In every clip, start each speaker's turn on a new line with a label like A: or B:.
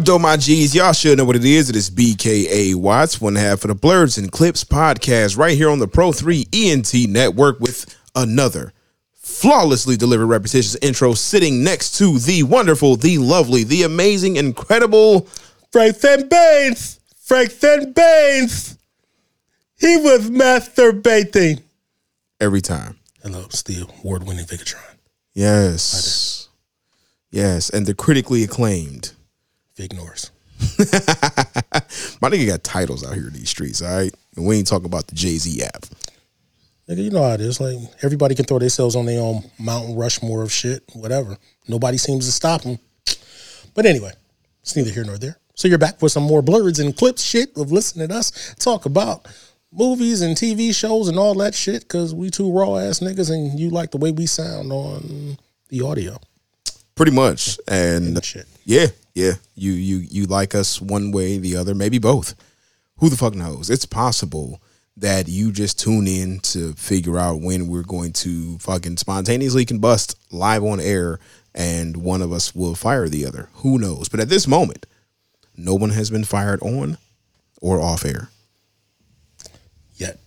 A: Up, though, my G's? Y'all should know what it is. It is BKA Watts, one half of the Blerds and Clips podcast, right here on the Pro 3 ENT network with another flawlessly delivered repetitious intro sitting next to the wonderful, the lovely, the amazing, incredible Frank
B: Franklin Baines. Frank Franklin Baines. He was masturbating.
A: every time.
B: Hello, Steve, award winning Vigatron.
A: Yes. Yes. And the critically acclaimed.
B: Vig Norris.
A: My nigga got titles out here in these streets, all right? And we ain't talking about the Jay Z app.
B: Nigga, you know how it is. Like everybody can throw themselves on their own Mountain Rushmore of shit, whatever. Nobody seems to stop them. But anyway, it's neither here nor there. So you're back for some more blerds and clips shit of listening to us talk about movies and TV shows and all that shit because we two raw ass niggas and you like the way we sound on the audio
A: Pretty much. And
B: and shit.
A: yeah, yeah. You you you like us one way, the other, maybe both. Who the fuck knows? It's possible that you just tune in to figure out when we're going to fucking spontaneously combust live on air and one of us will fire the other. Who knows? But at this moment, no one has been fired on or off air.
B: Yet.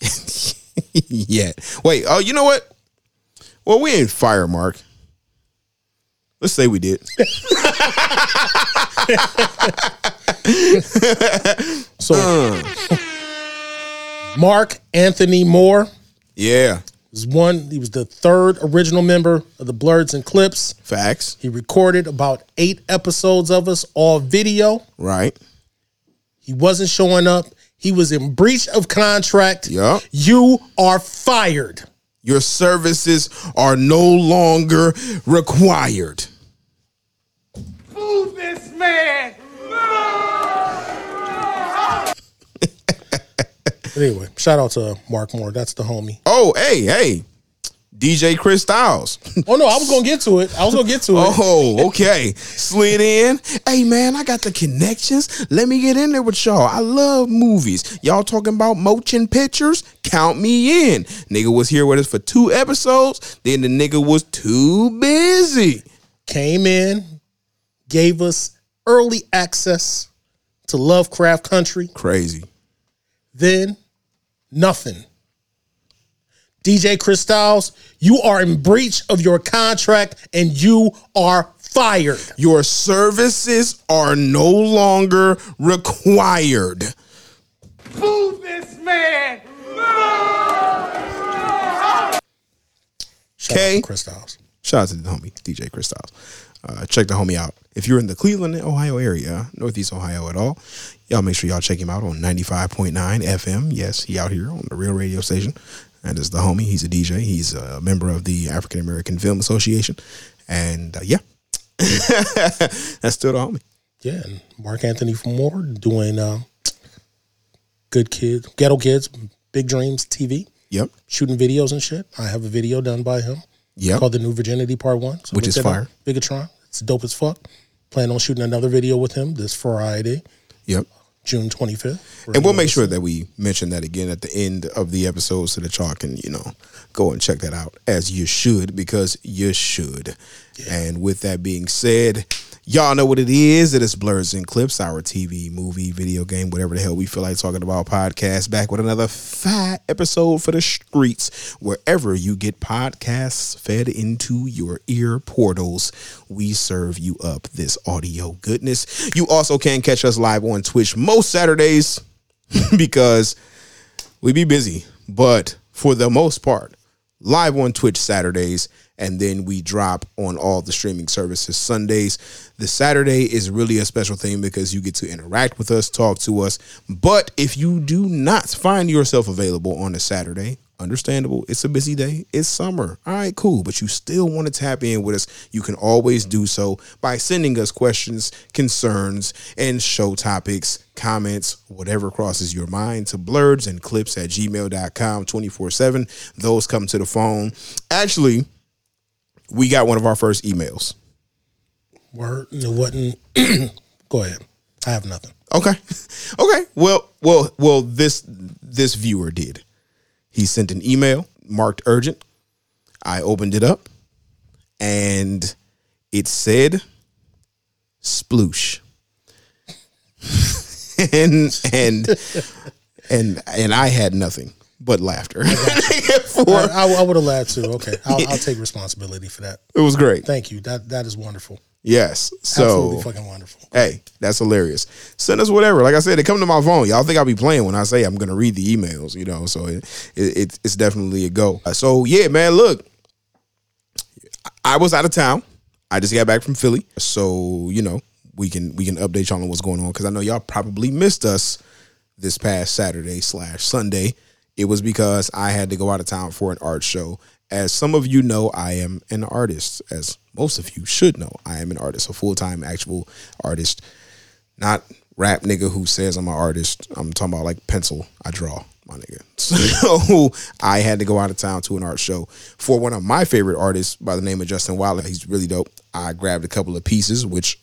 A: yet. Wait, oh, you know what? Well, we ain't fire Mark. Let's say we did.
B: So
A: Uh.
B: Mark Anthony Moore
A: yeah.
B: was one, he was the third original member of the Blerds and Clips.
A: Facts.
B: He recorded about eight episodes of us, all video.
A: Right.
B: He wasn't showing up. He was in breach of contract.
A: Yup.
B: You are fired.
A: Your services are no longer required.
C: Move this man!
B: Anyway, shout out to Mark Moore. That's the homie.
A: Oh, hey, hey. DJ Chris Styles.
B: Oh no, I was gonna get to it. I was gonna get to it.
A: oh, okay. Slid in. Hey, man, I got the connections. Let me get in there with y'all. I love movies. Y'all talking about motion pictures? Count me in. Nigga was here with us for two episodes. Then the nigga was too busy.
B: Came in, gave us early access to Lovecraft Country.
A: Crazy.
B: Then nothing. DJ Chris Styles, you are in breach of your contract and you are fired.
A: Your services are no longer required.
C: Move this man!
A: Okay.
B: to
A: Shout out to the homie, DJ Chris Uh, check the homie out. If you're in the Cleveland, Ohio area, Northeast Ohio at all, y'all make sure y'all check him out on 95.9 FM. Yes, he out here on the real radio station. And is the homie. He's a DJ. He's a member of the African American Film Association. And uh, yeah, that's still the homie.
B: Yeah, and Mark Anthony Moore doing uh, Good Kids, Ghetto Kids, Big Dreams TV,
A: Yep.
B: shooting videos and shit. I have a video done by him
A: Yep.
B: called The New Virginity Part 1. So
A: Which is fire.
B: Vigatron. It's dope as fuck. Plan on shooting another video with him this Friday,
A: Yep.
B: June 25th.
A: And we'll make sure that we mention that again at the end of the episode so that y'all can, you know, go and check that out as you should because you should. And with that being said, y'all know what it is. It is Blerds and Clips, our TV, movie, video game, whatever the hell we feel like talking about podcast. Back with another fat episode for the streets. Wherever you get podcasts fed into your ear portals, we serve you up this audio goodness. You also can catch us live on Twitch most Saturdays because we be busy, but for the most part, live on Twitch Saturdays, and then we drop on all the streaming services Sundays. The Saturday is really a special thing because you get to interact with us, talk to us. But if you do not find yourself available on a Saturday, understandable. It's a busy day. It's summer. All right, cool. But you still want to tap in with us. You can always do so by sending us questions, concerns, and show topics, comments, whatever crosses your mind to blerds and clips at gmail.com 24 7. Those come to the phone. Actually, we got one of our first emails.
B: Word, it wasn't. Go ahead. I have nothing.
A: Okay. Okay. Well, well, well, this this viewer did. He sent an email marked urgent. I opened it up and it said sploosh. and and and and I had nothing but laughter. For-
B: I, I, I would have laughed too. Okay, I'll, I'll take responsibility for that.
A: it was great.
B: Thank you. That that is wonderful.
A: Yes. So
B: Absolutely fucking wonderful.
A: hey, that's hilarious. Send us whatever. Like I said, they come to my phone. Y'all think I'll be playing when I say I'm gonna read the emails, you know. So it, it, it's definitely a go. Uh, So yeah, man. Look, I was out of town. I just got back from Philly, so you know we can we can update y'all on what's going on because I know y'all probably missed us this past Saturday slash Sunday. It was because I had to go out of town for an art show. As some of you know, I am an artist. As most of you should know, I am an artist, a full time actual artist, not rap nigga who says I'm an artist. I'm talking about like pencil. I draw, my nigga. So I had to go out of town to an art show for one of my favorite artists by the name of Justin Wilder. He's really dope. I grabbed a couple of pieces, which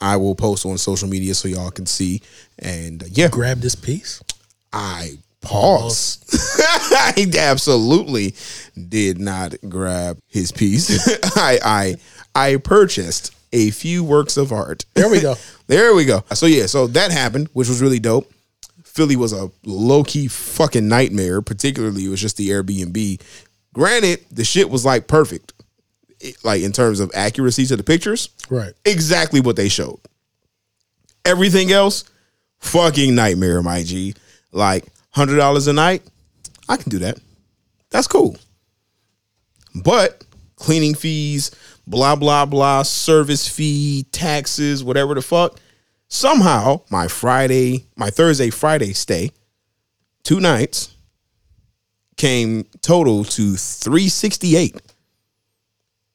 A: I will post on social media so y'all can see. And uh, yeah,
B: Grab this piece.
A: I pause. I absolutely did not grab his piece. I I I purchased a few works of art.
B: There we go.
A: there we go. So yeah, so that happened, which was really dope. Philly was a low key fucking nightmare. Particularly, it was just the Airbnb. Granted, the shit was like perfect, It- like in terms of accuracy to the pictures
B: Right.
A: exactly what they showed. Everything else, fucking nightmare, my G. Like hundred dollars a night, I can do that. That's cool. But cleaning fees, blah blah blah, service fee, taxes, whatever the fuck. Somehow, my Friday, my Thursday, Friday stay, two nights, came total to three sixty eight.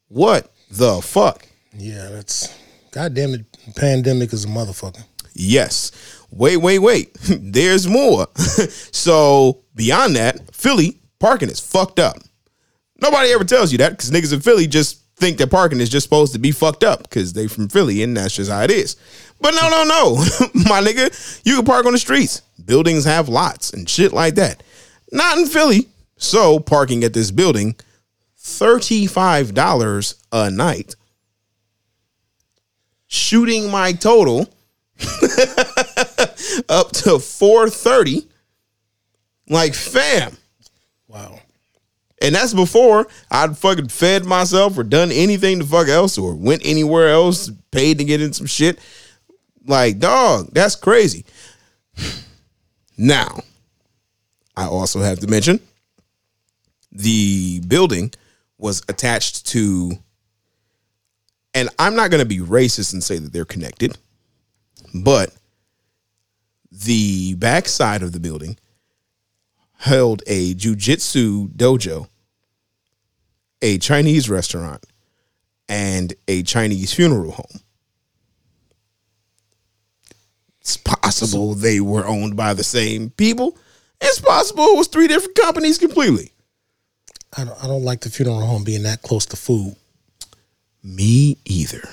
A: What the fuck?
B: Yeah, that's goddamn it. Pandemic is a motherfucker.
A: Yes. Wait, wait, wait. There's more. so beyond that, Philly parking is fucked up. Nobody ever tells you that because niggas in Philly just think that parking is just supposed to be fucked up because they from Philly and that's just how it is. But no, no, no. My nigga, you can park on the streets. Buildings have lots and shit like that. Not in Philly. So parking at this building, $35 a night. Shooting my total up to 430 like fam.
B: Wow.
A: and that's before i'd fucking fed myself or done anything the fuck else or went anywhere else paid to get in some shit. Like dog that's crazy. Now i also have to mention the building was attached to and i'm not going to be racist and say that they're connected but the back side of the building held a jujitsu dojo, a Chinese restaurant, and a Chinese funeral home. It's possible they were owned by the same people. It's possible it was three different companies completely.
B: I don't, I don't like the funeral home being that close to food.
A: Me either.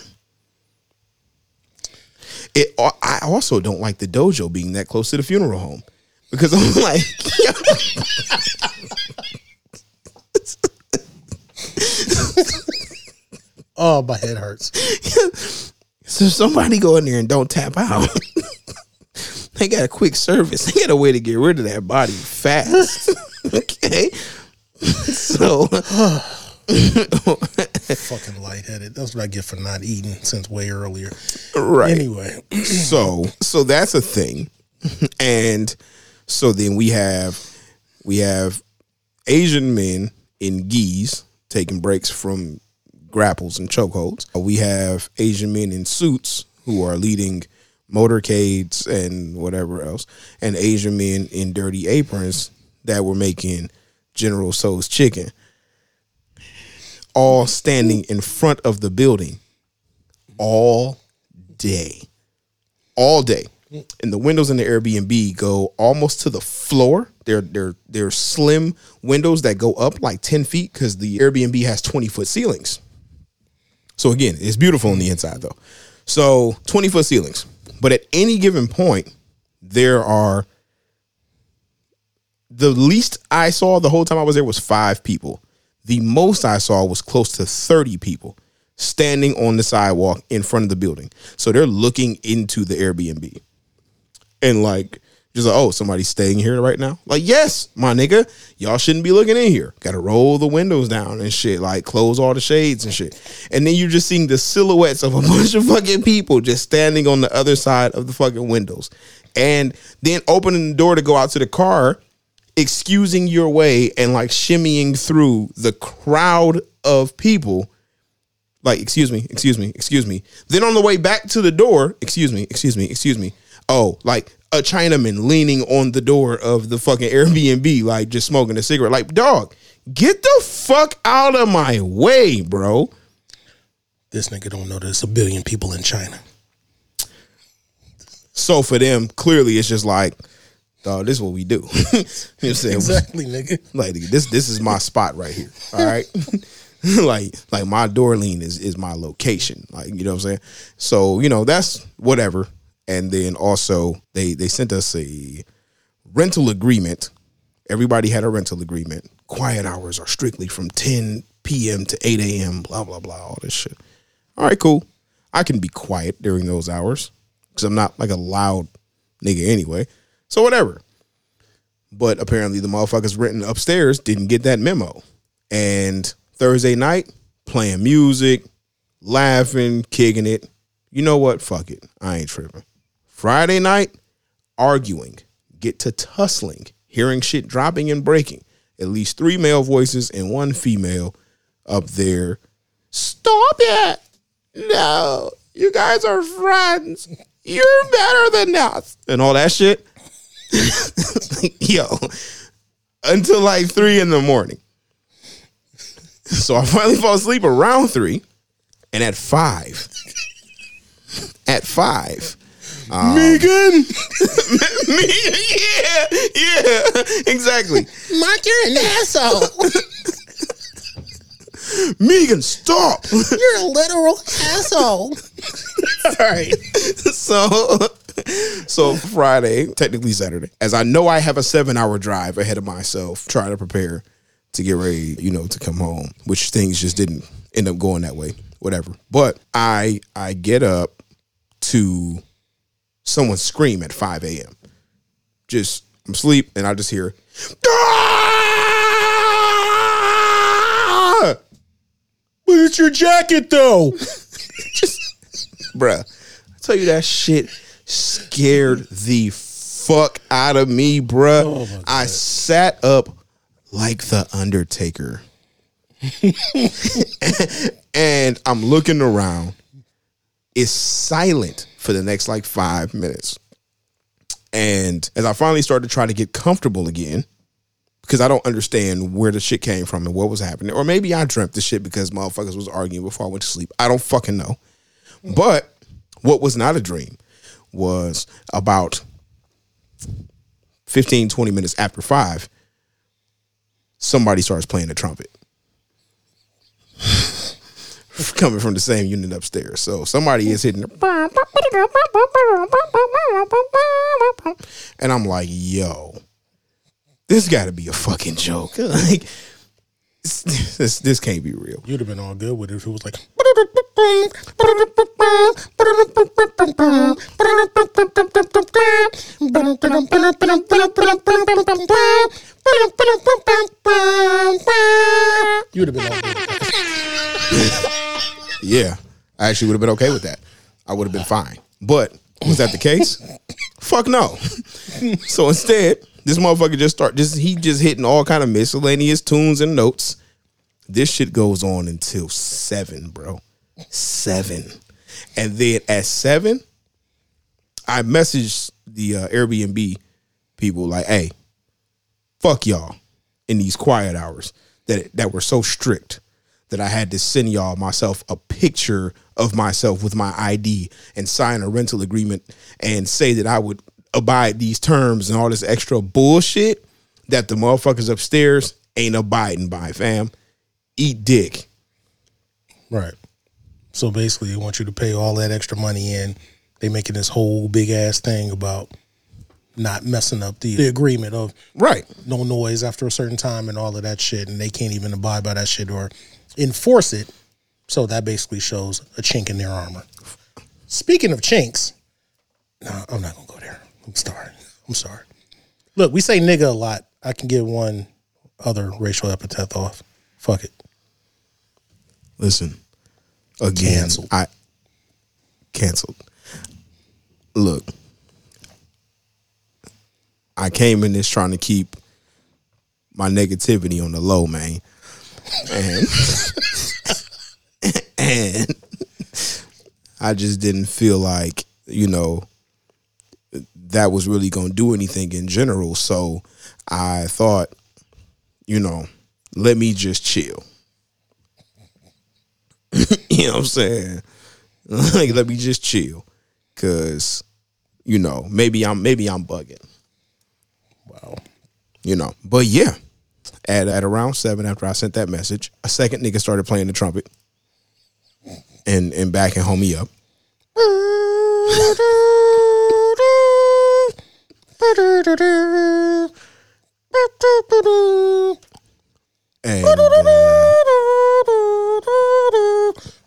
A: It. I also don't like the dojo being that close to the funeral home because I'm like,
B: Oh, my head hurts.
A: so somebody go in there and don't tap out. they got a quick service. They got a way to get rid of that body fast. okay, so
B: Fucking lightheaded. That's what I get for not eating since way earlier.
A: right.
B: Anyway,
A: so so that's a thing and so then we have we have asian men in gis taking breaks from grapples and chokeholds uh, we have asian men in suits who are leading motorcades and whatever else and asian men in dirty aprons that were making general Tso's chicken all standing in front of the building all day all day. And the windows in the Airbnb go almost to the floor. They're they're they're slim windows that go up like 10 feet because the Airbnb has 20 foot ceilings. So again, it's beautiful on the inside though. So 20 foot ceilings. But at any given point, there are the least I saw the whole time I was there was five people. The most I saw was close to 30 people standing on the sidewalk in front of the building. So they're looking into the Airbnb. And like just like, oh, somebody's staying here right now. Like, yes, my nigga, y'all shouldn't be looking in here. Got to roll the windows down and shit. Like, close all the shades and shit. And then you're just seeing the silhouettes of a bunch of fucking people just standing on the other side of the fucking windows, and then opening the door to go out to the car, excusing your way and like shimmying through the crowd of people. Like excuse me excuse me excuse me. Then on the way back to the door excuse me excuse me excuse me. Oh like a chinaman leaning on the door of the fucking airbnb like just smoking a cigarette. Like dog get the fuck out of my way bro.
B: This nigga don't know there's a billion people in China.
A: so for them clearly it's just like dog this is what we do. You know what i'm saying?
B: Exactly, nigga.
A: like this this is my spot right here all right? Like like my door lean is is my location like you know what i'm saying? So you know that's whatever. And then also they they sent us a rental agreement. Everybody had a rental agreement. Quiet hours are strictly from 10 p.m to 8 a.m blah blah blah all this shit. All right cool. I can be quiet during those hours because i'm not like a loud nigga anyway so whatever but apparently the motherfuckers renting upstairs didn't get that memo. And Thursday night, playing music, laughing, kicking it. You know what? Fuck it. I ain't tripping. Friday night, arguing, get to tussling, hearing shit dropping and breaking. At least three male voices and one female up there. Stop it. No, you guys are friends. You're better than us. And all that shit. Yo, until like three in the morning. So I finally fall asleep around three, and at five, at five, um,
B: Megan,
A: me, yeah, yeah, exactly.
B: Mark, you're an asshole.
A: Megan, stop.
B: You're a literal asshole.
A: All right. So so Friday, technically Saturday, as I know I have a seven hour drive ahead of myself, trying to prepare to get ready, you know, to come home, which things just didn't end up going that way. Whatever. But I I get up to someone scream at 5 a.m. Just I'm asleep and I just hear "Ah!"
B: But it's your jacket, though.
A: Just bruh. I tell you that shit scared the fuck out of me, bruh.
B: Oh.
A: I sat up like the Undertaker. and I'm looking around. It's silent for the next like five minutes. And as I finally started to try to get comfortable again, because I don't understand where the shit came from and what was happening. Or maybe I dreamt the shit because motherfuckers was arguing before I went to sleep. I don't fucking know. But what was not a dream was about 15, 20 minutes after five, somebody starts playing the trumpet. Coming from the same unit upstairs. So somebody is hitting the and I'm like, yo, this gotta be a fucking joke. like this, this can't be real.
B: You'd have been all good with it if it was like, you'd have been all good.
A: Yeah, I actually would have been okay with that. I would have been fine. But was that the case? Fuck no. so instead, this motherfucker just start just he just hitting all kind of miscellaneous tunes and notes. This shit goes on until seven, bro. Seven, and then at seven, I messaged the uh, Airbnb people like, "Hey, fuck y'all in these quiet hours that that were so strict that I had to send y'all myself a picture of myself with my ID and sign a rental agreement and say that I would abide these terms and all this extra bullshit that the motherfuckers upstairs ain't abiding by, fam. Eat dick.
B: Right. So basically, they want you to pay all that extra money in. They making this whole big ass thing about not messing up the, the agreement of
A: Right.
B: no noise after a certain time and all of that shit, and they can't even abide by that shit or enforce it So that basically shows a chink in their armor. Speaking of chinks, no, I'm not gonna go there. I'm sorry. I'm sorry. Look, we say nigga a lot. I can get one other racial epithet off. Fuck it.
A: Listen, again,
B: Canceled.
A: I canceled. Look, I came in this trying to keep my negativity on the low, man, and and I just didn't feel like you know that was really going to do anything in general. So I thought, you know, let me just chill. you know what I'm saying? like let me just chill. Cause, you know, maybe I'm maybe I'm bugging.
B: Wow.
A: You know. But yeah. At at around seven after I sent that message, a second nigga started playing the trumpet and and backing homie up. And uh,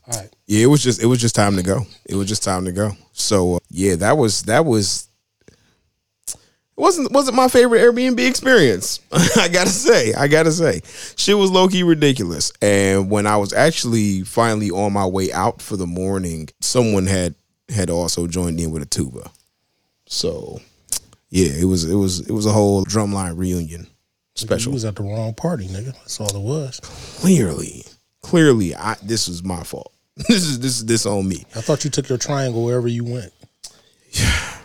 B: right.
A: yeah, it was just it was just time to go. It was just time to go. So uh, yeah, that was that was it wasn't wasn't my favorite Airbnb experience. I gotta say, I gotta say, shit was low key ridiculous. And when I was actually finally on my way out for the morning, someone had had also joined in with a tuba. So yeah, it was it was it was a whole drumline reunion
B: You
A: special.
B: was at the wrong party, nigga. That's all it was.
A: Clearly, clearly, I this was my fault. This is this is this on me.
B: I thought you took your triangle wherever you went.
A: Yeah,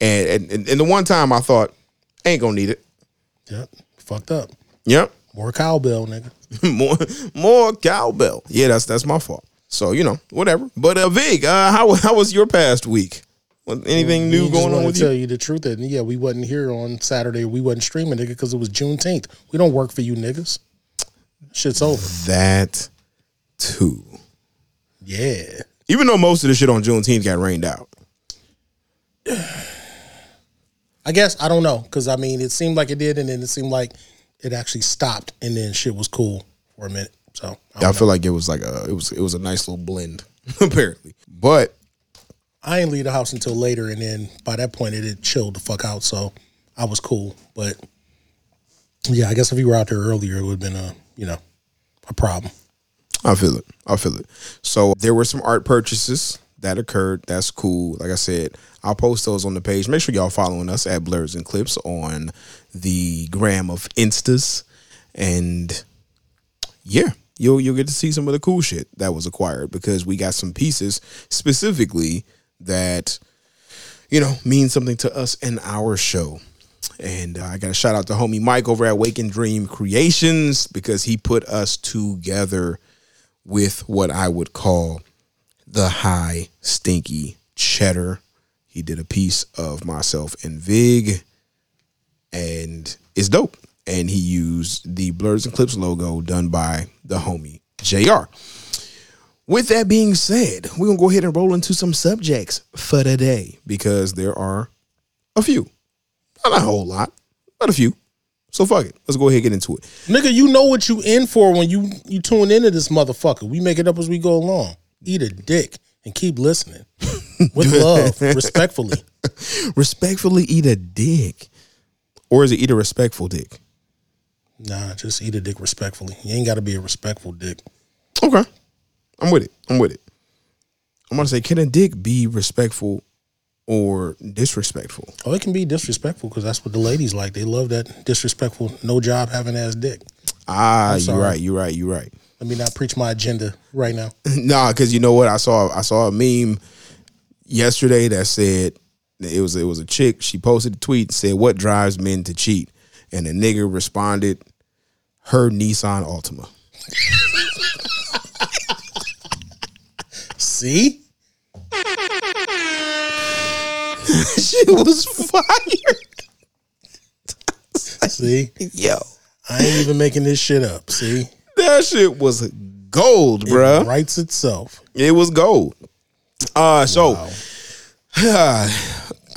A: And, and and the one time I thought, ain't gonna need it.
B: Yep. Fucked up.
A: Yep.
B: More cowbell, nigga.
A: more more cowbell. Yeah, that's that's my fault. So, you know, whatever. But uh Vig, uh how how was your past week? Was anything new going on with
B: tell
A: you?
B: you the truth. And yeah, we wasn't here on Saturday. We wasn't streaming, nigga, because it was Juneteenth. We don't work for you niggas. Shit's over.
A: That too.
B: Yeah.
A: Even though most of the shit on Juneteenth got rained out.
B: I guess I don't know because I mean it seemed like it did, and then it seemed like it actually stopped, and then shit was cool for a minute. So I,
A: I
B: don't
A: feel like it was like a it was it was a nice little blend, apparently. But
B: I ain't leave the house until later, and then by that point it had chilled the fuck out. So I was cool, but yeah, I guess if you were out there earlier, it would have been a you know a problem.
A: I feel it. I feel it. So there were some art purchases that occurred. That's cool. Like I said, I'll post those on the page. Make sure y'all following us at Blerds and Clips on the gram of Instas. And yeah, you'll you'll get to see some of the cool shit that was acquired because we got some pieces specifically that you know mean something to us in our show. And uh, I got to shout out to homie Mike over at Wake and Dream Creations because he put us together with what I would call the high stinky cheddar. He did a piece of myself and Vig, and it's dope. And he used the Blerds and Clips logo done by the homie JR. With that being said, we're gonna go ahead and roll into some subjects for today because there are a few. Not a whole lot, but a few. So fuck it. Let's go ahead and get into it.
B: Nigga, you know what you in for when you you tune into this motherfucker. We make it up as we go along. Eat a dick and keep listening with love, respectfully.
A: Respectfully eat a dick. Or is it eat a respectful dick?
B: Nah, just eat a dick respectfully. You ain't got to be a respectful dick.
A: Okay. I'm with it. I'm with it. I'm gonna say, can a dick be respectful or disrespectful?
B: Oh, it can be disrespectful because that's what the ladies like. They love that disrespectful, no job having ass dick.
A: Ah, you're right. You're right. You're right.
B: Let me not preach my agenda right now.
A: nah, because you know what? I saw I saw a meme yesterday that said it was it was a chick. She posted a tweet said, "What drives men to cheat?" And the nigga responded, "Her Nissan Altima."
B: See?
A: she was fired.
B: See?
A: Yo,
B: I ain't even making this shit up. See?
A: that shit was gold,
B: It
A: bruh.
B: writes itself.
A: It was gold. Uh so
B: Wow.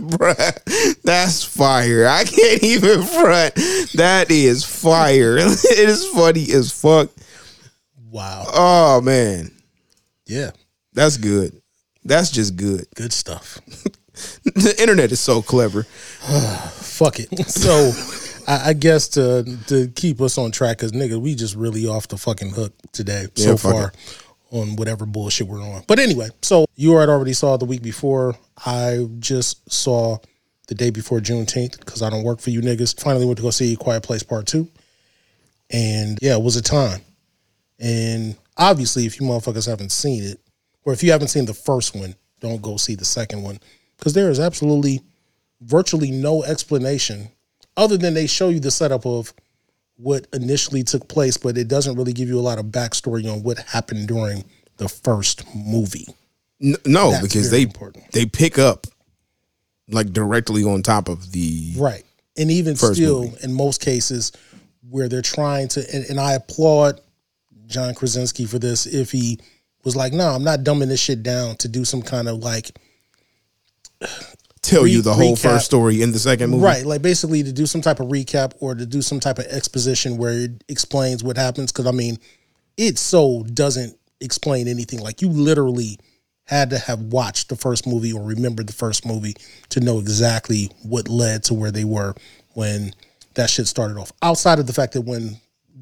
A: Bruh, that's fire. I can't even front. That is fire. it is funny as fuck.
B: Wow.
A: Oh man,
B: Yeah.
A: that's good. That's just good.
B: Good stuff.
A: The internet is so clever.
B: Fuck it. So I, I guess to to keep us on track, because nigga, we just really off the fucking hook today so
A: Yeah, fuck
B: far on whatever bullshit we're on. But anyway, so you had already saw the week before. I just saw the day before Juneteenth because I don't work for you niggas. Finally went to go see Quiet Place Part Two, and yeah, it was a time. And obviously, if you motherfuckers haven't seen it, or if you haven't seen the first one, don't go see the second one because there is absolutely virtually no explanation other than they show you the setup of what initially took place, but it doesn't really give you a lot of backstory on what happened during the first movie.
A: No,
B: That's
A: because they
B: important.
A: they pick up like directly on top of the
B: Right. And even still,
A: movie.
B: in most cases, where they're trying to, and, and I applaud John Krasinski for this, if he was like, no, I'm not dumbing this shit down to do some kind of like,
A: tell
B: Re-
A: you the whole
B: recap.
A: first story in the second movie.
B: right, like basically to do some type of recap or to do some type of exposition where it explains what happens. Cause I mean, it so doesn't explain anything. Like you literally had to have watched the first movie or remembered the first movie to know exactly what led to where they were when that shit started off. Outside of the fact that when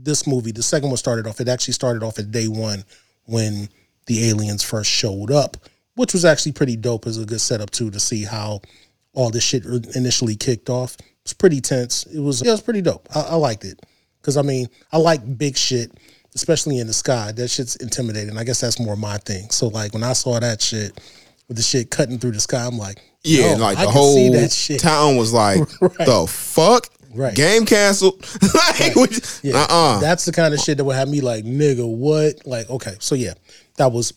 B: this movie, the second one started off, it actually started off at day one when the aliens first showed up, which was actually pretty dope as a good setup too to see how all this shit er, initially kicked off. It was pretty tense. It was yeah, it was pretty dope. I, I liked it because I mean I like big shit, especially in the sky. That shit's intimidating. I guess that's more my thing. So like when I saw that shit with the shit cutting through the sky, I'm like,
A: Yeah, like the whole town was like,
B: Right.
A: the fuck?
B: Right.
A: Game canceled. like, which-
B: Yeah,
A: uh-uh.
B: that's the kind of shit that would have me like, nigga, what? Like, okay, so yeah, that was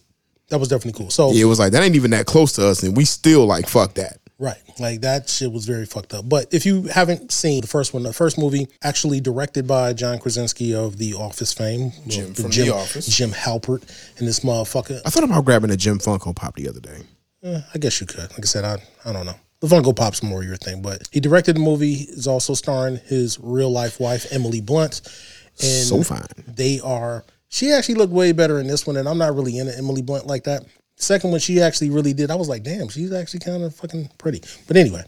B: that was definitely cool. So
A: Yeah, it was like that ain't even that close to us, and we still like fuck that.
B: Right. Like that shit was very fucked up. But if you haven't seen the first one, the first movie actually directed by John Krasinski of The Office fame.
A: Jim from The Office.
B: Jim Halpert and this motherfucker.
A: I thought about grabbing a Jim Funko Pop the other day.
B: Eh, I guess you could. Like I said, I I don't know. The Funko Pop's more your thing, but he directed the movie. Is also starring his real life wife Emily Blunt, and
A: So fine.
B: they are. She actually looked way better in this one, and I'm not really into Emily Blunt like that. Second one, she actually really did. I was like, damn, she's actually kind of fucking pretty. But anyway,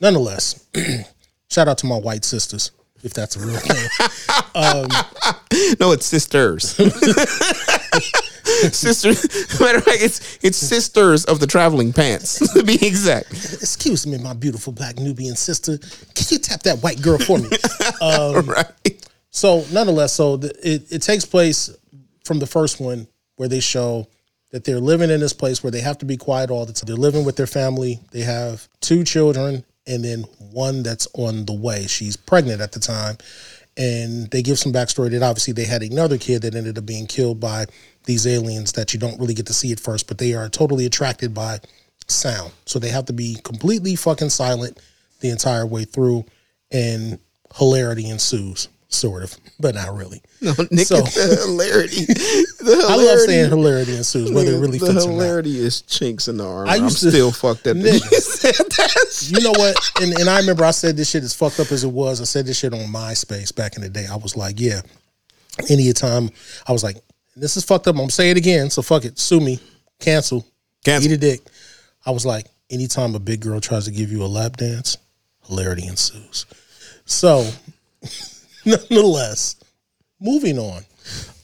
B: nonetheless, shout out to my white sisters, if that's a real thing.
A: Um, no, it's sisters. sisters. Matter of fact, it's it's sisters of the traveling pants to be exact.
B: Excuse me, my beautiful black Nubian sister. Can you tap that white girl for me? Um,
A: right.
B: So, nonetheless, so the, it, it takes place from the first one where they show that they're living in this place where they have to be quiet all the time. They're living with their family. They have two children and then one that's on the way. She's pregnant at the time. And they give some backstory that obviously they had another kid that ended up being killed by these aliens that you don't really get to see at first, but they are totally attracted by sound. So they have to be completely fucking silent the entire way through. And hilarity ensues, sort of, but not really.
A: No, Nick,
B: So-
A: the hilarity. The
B: I love saying hilarity ensues, whether it really
A: the
B: fits or not.
A: hilarity is chinks in the armor.
B: I
A: I'm
B: to-
A: still fucked up. that
B: Nick.
A: you said that.
B: You know what? And, and I remember I said this shit as fucked up as it was. I said this shit on MySpace back in the day. I was like, yeah. Any time I was like, this is fucked up. I'm gonna say it again. So fuck it. Sue me. Cancel.
A: Cancel.
B: Eat a dick. I was like, anytime a big girl tries to give you a lap dance, hilarity ensues. So, nonetheless, moving on.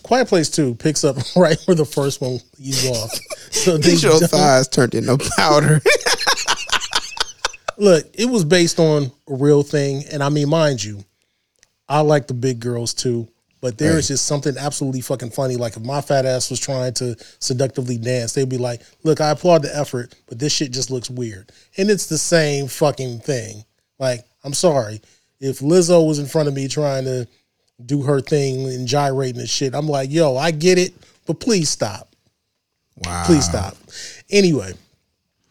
B: Quiet Place 2 picks up right where the first one leaves off. So they
A: Get your thighs turned into powder.
B: look, it was based on a real thing, and I mean, mind you, I like the big girls too. But there is just something absolutely fucking funny. Like if my fat ass was trying to seductively dance, they'd be like, "Look, I applaud the effort, but this shit just looks weird." And it's the same fucking thing. Like, I'm sorry if Lizzo was in front of me trying to do her thing and gyrating and shit. I'm like, "Yo, I get it, but please stop."
A: Wow.
B: Please stop. Anyway,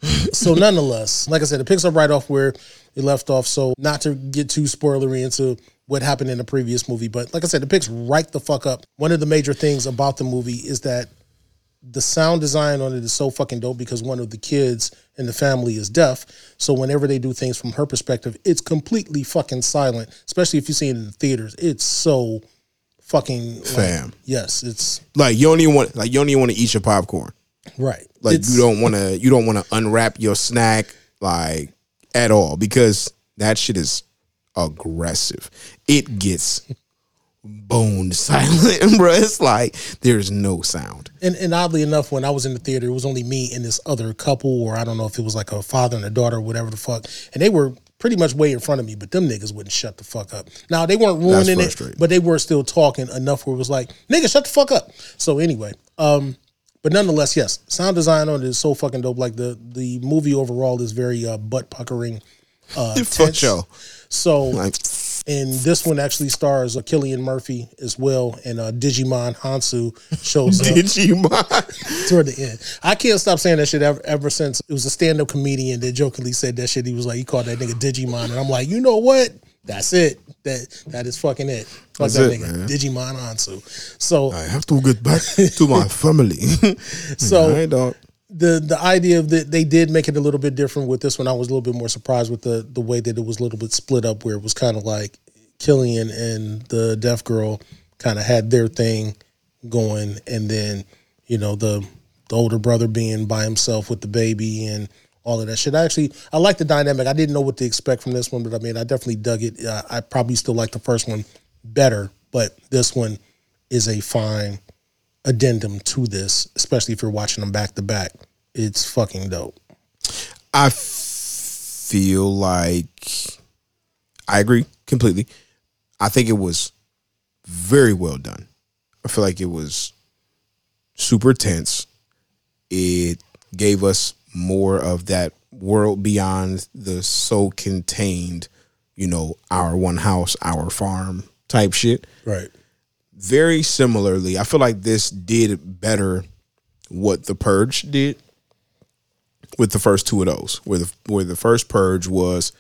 B: so nonetheless, like I said, it picks up right off where it left off. So not to get too spoilery into what happened in the previous movie, but like I said, it picks right the fuck up. One of the major things about the movie is that the sound design on it is so fucking dope because one of the kids in the family is deaf. So whenever they do things from her perspective, it's completely fucking silent. Especially if you see it in the theaters, it's so fucking like,
A: Fam.
B: Yes, it's
A: Like you don't even want like you don't even want to eat your popcorn.
B: right.
A: Like
B: It's-
A: you don't want to you don't want to unwrap your snack like at all because that shit is aggressive. It gets bone silent, bro. It's like there's no sound.
B: And, and oddly enough, when I was in the theater, it was only me and this other couple, or I don't know if it was like a father and a daughter, or whatever the fuck. And they were pretty much way in front of me, but them niggas wouldn't shut the fuck up. Now they weren't ruining it, but they were still talking enough where it was like, nigga, shut the fuck up. So anyway, um, but nonetheless, yes, sound design on it is so fucking dope. Like the the movie overall is very uh, butt puckering. Uh, tense. So
A: Like
B: and this one actually stars uh, Cillian Murphy as well, and uh, Digimon Hounsou shows up
A: mind?
B: toward the end. I can't stop saying that shit ever, ever since it was a stand up comedian that jokingly said that shit. He was like, he called that nigga Digimon, and I'm like, you know what? That's it. That that is fucking it. Fuck
A: That's
B: that
A: it,
B: nigga
A: man.
B: Digimon Hounsou. So
A: I have to get back to my family.
B: so
A: dog.
B: The the idea of that they did make it a little bit different with this one. I was a little bit more surprised with the the way that it was a little bit split up, where it was kind of like Cillian and the deaf girl kind of had their thing going, and then you know the the older brother being by himself with the baby and all of that shit. I actually I like the dynamic. I didn't know what to expect from this one, but I mean I definitely dug it. Uh, I probably still like the first one better, but this one is a fine addendum to this, especially if you're watching them back to back. It's fucking dope.
A: I feel like I agree completely. I think it was very well done. I feel like it was super tense. It gave us more of that world beyond the so contained, you know, our one house, our farm type shit
B: Right.
A: Very similarly, I feel like this did better what the purge did with the first two of those. Where the where the first purge was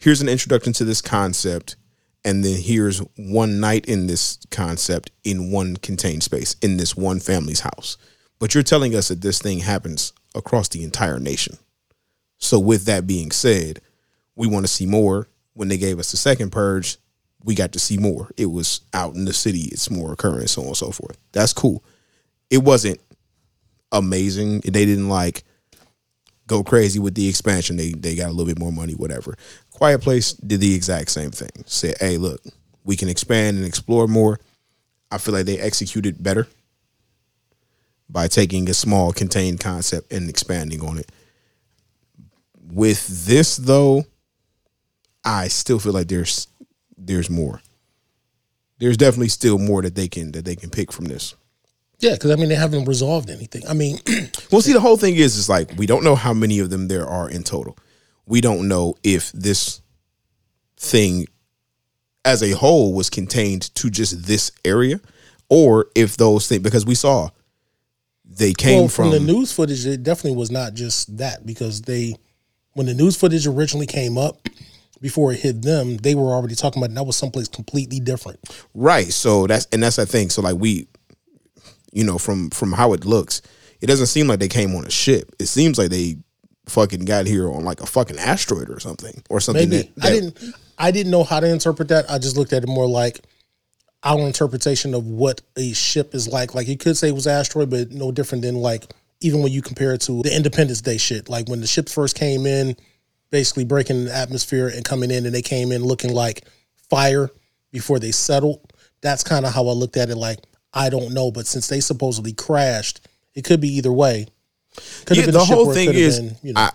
A: here's an introduction to this concept, and then here's one night in this concept in one contained space in this one family's house. But you're telling us that this thing happens across the entire nation. So with that being said, we want to see more. When they gave us the second purge, we got to see more. It was out in the city, it's more occurring, so on and so forth. That's cool. It wasn't amazing. They didn't like go crazy with the expansion. They they got a little bit more money, whatever. Quiet Place did the exact same thing. Said, hey, look, we can expand and explore more. I feel like they executed better by taking a small contained concept and expanding on it. With this though, I still feel like there's there's more. There's definitely still more that they can that they can pick from this.
B: Yeah, because I mean they haven't resolved anything. I mean,
A: Well, see, the whole thing is is like we don't know how many of them there are in total. We don't know if this thing as a whole was contained to just this area, or if those things because we saw they came
B: well,
A: from,
B: from the news footage, it definitely was not just that because they, when the news footage originally came up, before it hit them, they were already talking about that was someplace completely different.
A: right. So that's and that's the thing. So like we, you know, from from how it looks, it doesn't seem like they came on a ship. It seems like they fucking got here on like a fucking asteroid or something or something.
B: Maybe
A: that,
B: I didn't. I didn't know how to interpret that. I just looked at it more like our interpretation of what a ship is like. Like you could say it was asteroid, but no different than like even when you compare it to the Independence Day shit. Like when the ships first came in, basically breaking the atmosphere and coming in, and they came in looking like fire before they settled. That's kind of how I looked at it. Like I don't know, but since they supposedly crashed, it could be either way. Could
A: yeah, the whole thing is,
B: been, you know,
A: I,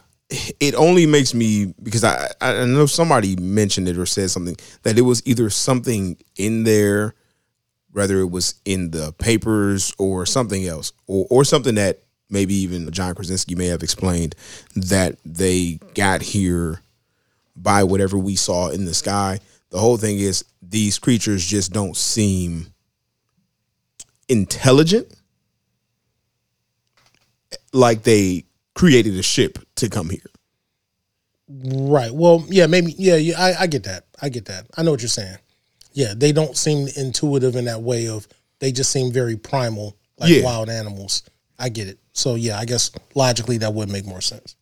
A: it only makes me because I I know somebody mentioned it or said something that it was either something in there, whether it was in the papers or something else, or or something that maybe even John Krasinski may have explained that they got here by whatever we saw in the sky. The whole thing is these creatures just don't seem intelligent like they created a ship to come here.
B: Right. Well, yeah, maybe. Yeah, yeah. I, I get that. I get that. I know what you're saying. Yeah, they don't seem intuitive in that way of. They just seem very primal, like
A: Yeah.
B: wild animals. I get it. So yeah, I guess logically that would make more sense.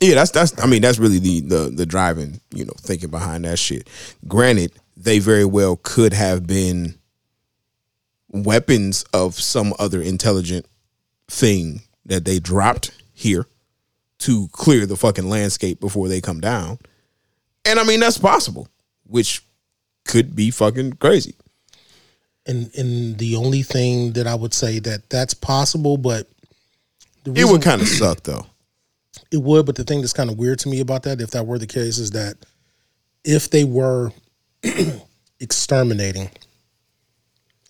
A: Yeah, that's that's. I mean, that's really the the the driving, you know, thinking behind that shit. Granted, they very well could have been weapons of some other intelligent thing that they dropped here to clear the fucking landscape before they come down. And I mean that's possible, which could be fucking crazy.
B: And and the only thing that I would say that that's possible, but the
A: It would kind of suck though.
B: it would, but the thing that's kind of weird to me about that, if that were the case, is that if they were exterminating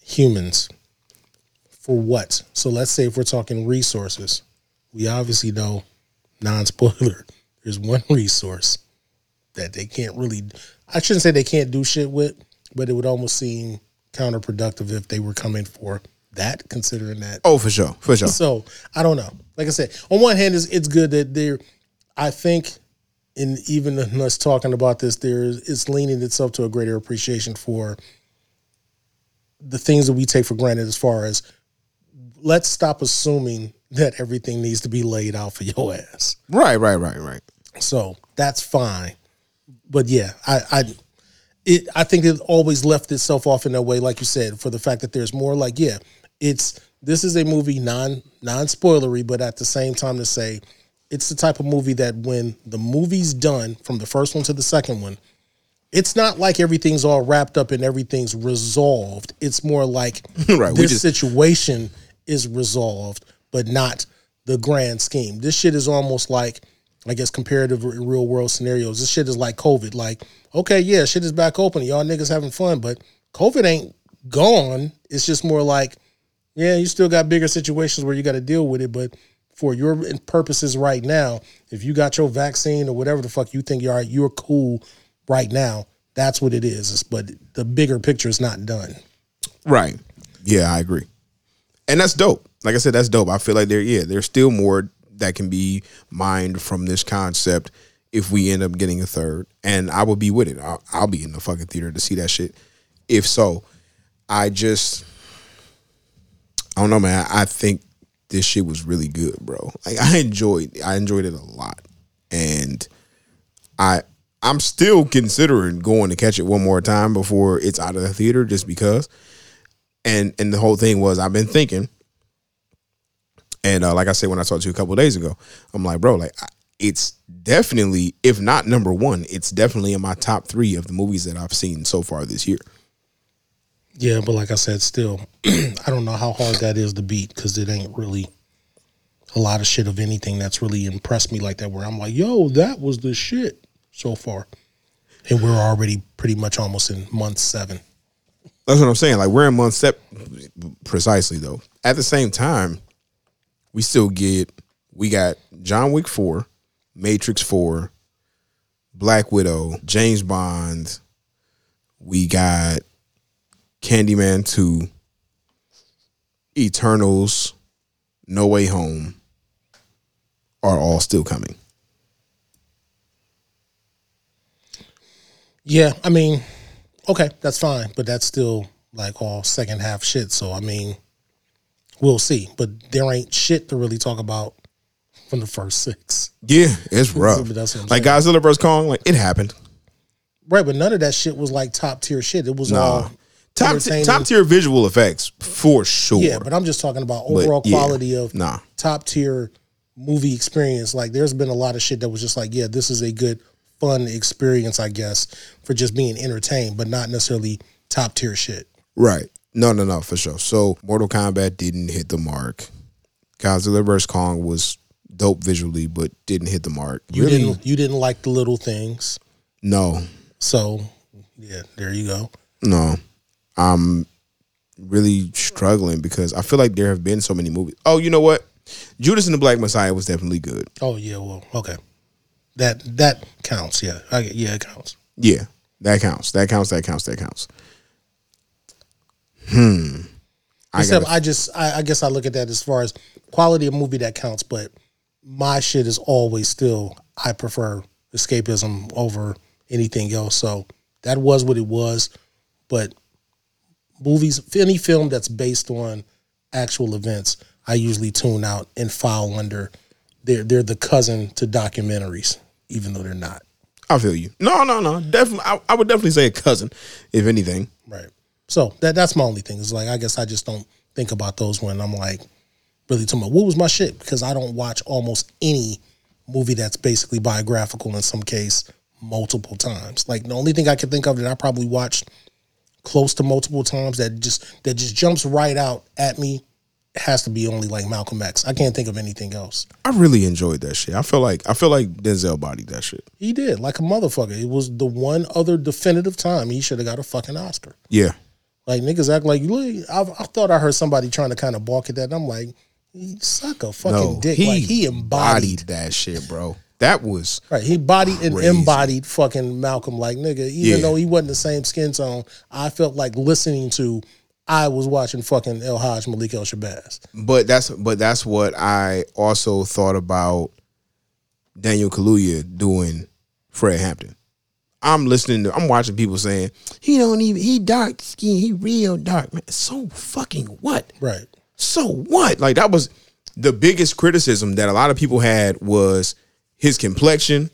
B: humans for what? So let's say if we're talking resources, we obviously know non-spoiler. There's one resource that they can't really. I shouldn't say they can't do shit with, but it would almost seem counterproductive if they were coming for that, considering that
A: Oh, for sure, for sure.
B: so I don't know. Like I said, on one hand, it's, it's good that they're. I think, in even in us talking about this, there it's leaning itself to a greater appreciation for the things that we take for granted. As far as let's stop assuming that everything needs to be laid out for your ass.
A: Right, right, right, right.
B: So that's fine. But yeah, I, I it I think it always left itself off in a way, like you said, for the fact that there's more like, yeah, it's this is a movie non non spoilery, but at the same time to say it's the type of movie that when the movie's done from the first one to the second one, it's not like everything's all wrapped up and everything's resolved. It's more like
A: Right,
B: this
A: just-
B: situation is resolved, but not the grand scheme. This shit is almost like, I guess, comparative real world scenarios. This shit is like COVID. Like, okay, yeah, shit is back open. Y'all niggas having fun, but COVID ain't gone. It's just more like, yeah, you still got bigger situations where you got to deal with it, but for your purposes right now, if you got your vaccine or whatever the fuck you think you're you're cool right now, that's what it is. But the bigger picture is not done.
A: Right. Yeah, I agree. And that's dope. Like I said, that's dope. I feel like there, yeah, there's still more that can be mined from this concept if we end up getting a third. And I will be with it. I'll, I'll be in the fucking theater to see that shit. If so, I just, I don't know, man. I think this shit was really good, bro. Like I enjoyed, I enjoyed it a lot, and I, I'm still considering going to catch it one more time before it's out of the theater, just because and and the whole thing was I've been thinking, and uh, like I said when I talked to you a couple of days ago, I'm like, bro, like I- it's definitely, if not number one, it's definitely in my top three of the movies that I've seen so far this year.
B: Yeah, but like I said, still, I don't know how hard that is to beat because it ain't really a lot of shit of anything that's really impressed me like that. Where I'm like, yo, that was the shit so far, and we're already pretty much almost in month seven.
A: That's what I'm saying. Like we're in month step precisely though. At the same time, we still get we got John Wick four, Matrix four, Black Widow, James Bond. We got Candyman two, Eternals, No Way Home are all still coming.
B: Yeah, I mean, okay, that's fine, but that's still like all second half shit. So I mean, we'll see. But there ain't shit to really talk about from the first six.
A: Yeah, it's rough.
B: But that's what I'm
A: like Godzilla vs Kong, like it happened.
B: Right, but none of that shit was like top tier shit. It was all
A: Nah. Top
B: entertaining.
A: top tier visual effects for sure.
B: Yeah, but I'm just talking about overall
A: yeah,
B: quality of
A: nah.
B: top tier movie experience. Like, there's been a lot of shit that was just like, yeah, this is a good, fun experience, I guess, for just being entertained, but not necessarily top tier shit.
A: Right. No, no, no, for sure. So Mortal Kombat didn't hit the mark. Godzilla vs. Kong was dope visually, but didn't hit the mark.
B: You
A: really?
B: didn't, you didn't like the little things,
A: No,
B: so yeah, there you go.
A: no. I'm really struggling because I feel like there have been so many movies. Oh, you know what? Judas and the Black Messiah was definitely good.
B: Oh yeah, well, okay, that that counts. Yeah, I, yeah, it counts.
A: Yeah, that counts. That counts. That counts. That counts. Hmm. I
B: Except
A: gotta-
B: I just I, I guess I look at that as far as quality of movie that counts, but my shit is always still I prefer escapism over anything else. So that was what it was. But movies any film that's based on actual events, I usually tune out and file under they're they're the cousin to documentaries, even though they're not.
A: I feel you. No, no, no. Definitely, I, I would definitely say a cousin, if anything.
B: Right. So that that's my only thing. Is like I guess I just don't think about those when I'm like really talking about what was my shit because I don't watch almost any movie that's basically biographical in some case multiple times. Like the only thing I can think of that I probably watched close to multiple times that just that just jumps right out at me has to be only like Malcolm X. I can't think of anything else.
A: I really enjoyed that shit. I feel like I feel like Denzel bodied that shit.
B: He did like a motherfucker. It was the one other definitive time he should have got a fucking Oscar.
A: Yeah.
B: Like niggas act like look, I, I thought I heard somebody trying to kind of balk at that. And I'm like, he suck a fucking
A: No,
B: dick.
A: he,
B: like he embodied,
A: bodied that shit, bro. That was
B: right. He bodied and
A: Crazy.
B: embodied fucking Malcolm. Like nigga, even
A: Yeah.
B: though he wasn't the same skin tone, I felt like listening to. I was watching fucking El Haj Malik El Shabazz.
A: but that's but that's what I also thought about Daniel Kaluuya doing Fred Hampton. I'm listening to I'm watching people saying he don't even he dark skin, he real dark, man. So fucking what?
B: Right.
A: So what? Like that was the biggest criticism that a lot of people had was his complexion.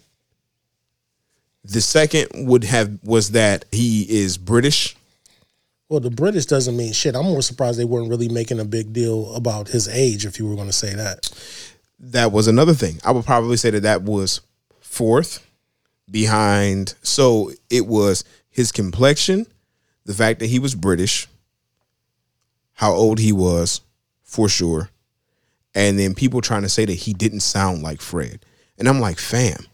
A: The second would have was that he is British.
B: Well, the British doesn't mean shit. I'm more surprised they weren't really making a big deal about his age. If you were going to say that,
A: that was another thing. I would probably say that that was fourth behind. So it was his complexion, the fact that he was British, how old he was, for sure, and then people trying to say that he didn't sound like Fred. And I'm like, fam,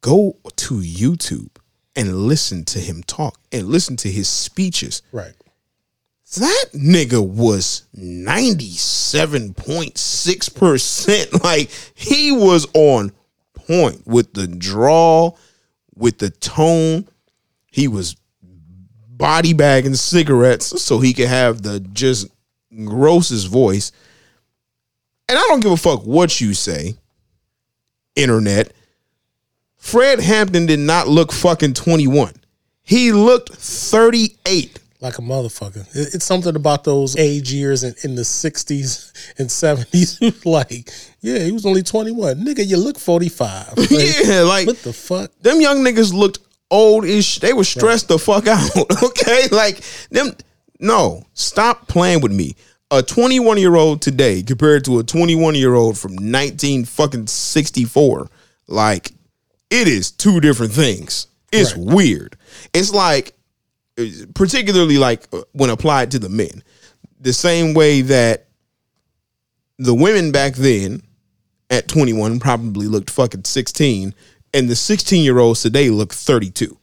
A: go to YouTube and listen to him talk and listen to his speeches
B: right?
A: that nigga was 97.6%. Like he was on point with the draw, with the tone. He was body bagging cigarettes so he could have the just grossest voice. And I don't give a fuck what you say, internet. Fred Hampton did not look fucking 21. He looked 38.
B: Like a motherfucker. It- It's something about those age years in, in the 60s and 70s. like, yeah, he was only 21. Nigga, you look 45. Like,
A: Yeah, like
B: What the fuck?
A: them young niggas looked old as sh- they were stressed the fuck out. Okay, like them. No, stop playing with me. A 21 year old today compared to a 21 year old from 19 fucking 64. Like it is two different things. It's
B: Right.
A: weird. It's like, particularly like uh, when applied to the men, the same way that the women back then at 21 probably looked fucking 16 and the 16 year olds today look 32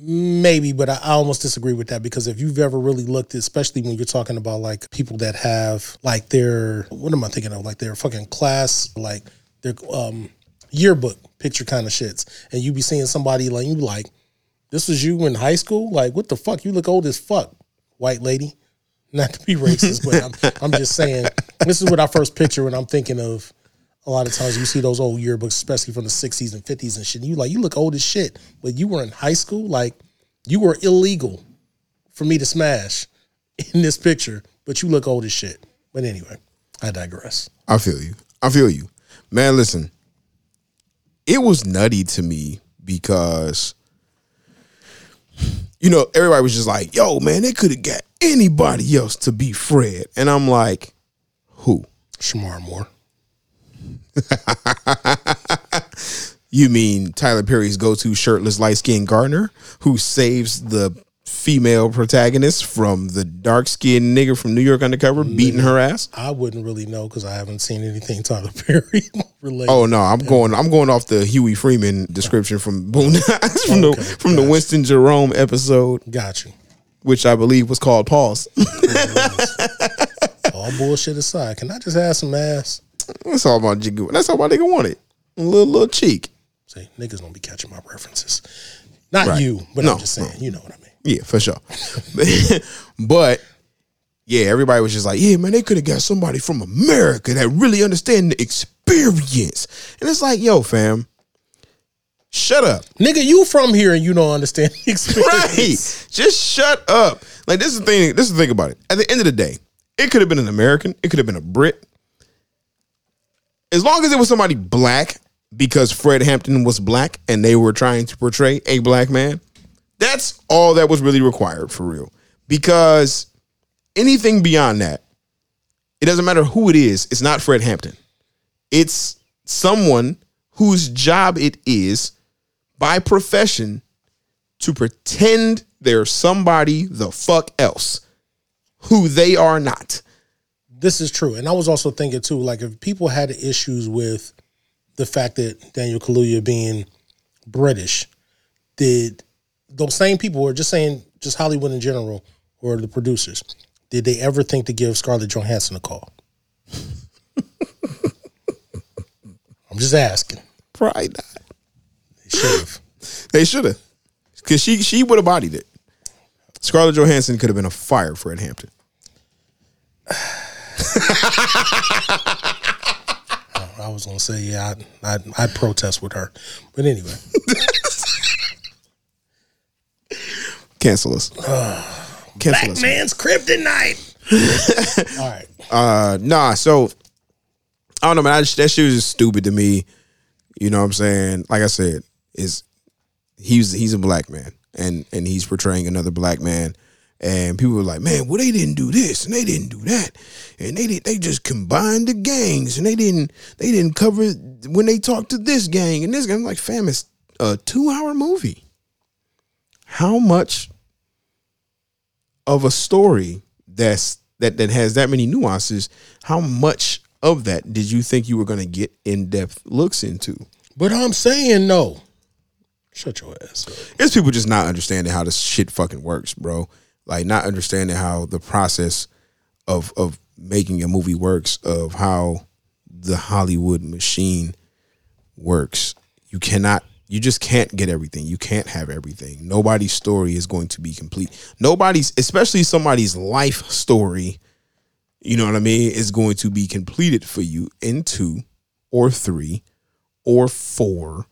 B: Maybe, but I, almost disagree with that because if you've ever really looked, especially when you're talking about like people that have like their what am I thinking of? Like their fucking class, like their um yearbook picture kind of shits, and you be seeing somebody like you like, this was you in high school. Like what the fuck? You look old as fuck, white lady. Not to be racist, but I'm, I'm just saying this is what I first picture when I'm thinking of. A lot of times you see those old yearbooks, especially from the 60s and 50s and shit. And you like, you look old as shit, but you were in high school. Like, you were illegal for me to smash in this picture, but you look old as shit. But anyway, I digress.
A: i feel you i feel you man listen it was nutty to me because you know everybody was just like yo man they could have got anybody else to be fred and i'm like who
B: Shemar Moore.
A: You mean Tyler Perry's go-to shirtless light-skinned gardener who saves the female protagonist from the dark-skinned nigger from New York Undercover beating her ass?
B: I wouldn't really know because I haven't seen anything Tyler Perry related.
A: Oh no, I'm going. I'm going off the Huey Freeman description from Boondocks from
B: Okay,
A: the from the. Winston Jerome episode,
B: Got you.
A: which I believe was called Pause.
B: All bullshit aside, can I just have some ass?
A: That's all my jiggle. That's all my nigga wanted. A little little cheek.
B: Say, niggas don't be catching my references. Not
A: Right.
B: you, but
A: No,
B: I'm just saying, you know what I mean.
A: Yeah, for sure. but yeah, everybody was just like, yeah, man, they could have got somebody from America that really understand the experience. And it's like, yo, fam, shut up.
B: Nigga, you from here and you don't understand the experience.
A: Right. Just shut up. Like this is the thing. This is the thing about it. At the end of the day, it could have been an American. It could have been a Brit. As long as it was somebody black, because Fred Hampton was black and they were trying to portray a black man, That's all that was really required for real. Because anything beyond that, it doesn't matter who it is, it's not Fred Hampton. It's someone whose job it is by profession to pretend they're somebody the fuck else who they are not.
B: This is true. And I was also thinking too, like if people had issues with the fact that Daniel Kaluuya being British, did those same people or just saying just Hollywood in general or the producers, did they ever think to give Scarlett Johansson a call? I'm just asking.
A: Probably not.
B: They should have.
A: They should have. Because she she would have bodied it. Scarlett Johansson could have been a fire Fred Hampton.
B: I was gonna say, yeah, I I I'd protest with her. But anyway.
A: Cancel us. Cancel us.
B: man's kryptonite. All right.
A: Uh, nah. So I don't know, man. I just, that shit was just stupid to me. You know what I'm saying? Like I said, is he's he's a black man, and and he's portraying another black man. And people were like, "Man, well, they didn't do this and they didn't do that, and they did they just combined the gangs and they didn't they didn't cover when they talked to this gang and this gang." I'm like, "Fam, it's a two hour movie. How much of a story that's that that has that many nuances, how much of that did you think you were going to get in depth looks into?
B: But I'm saying no. Shut your ass up.
A: It's people just not understanding how this shit fucking works, bro. Like not understanding how the process of of making a movie works, of how the Hollywood machine works. You cannot you just can't get everything. You can't have everything. Nobody's story is going to be complete. Nobody's, especially somebody's life story, you know what I mean, is going to be completed for you in two or three or four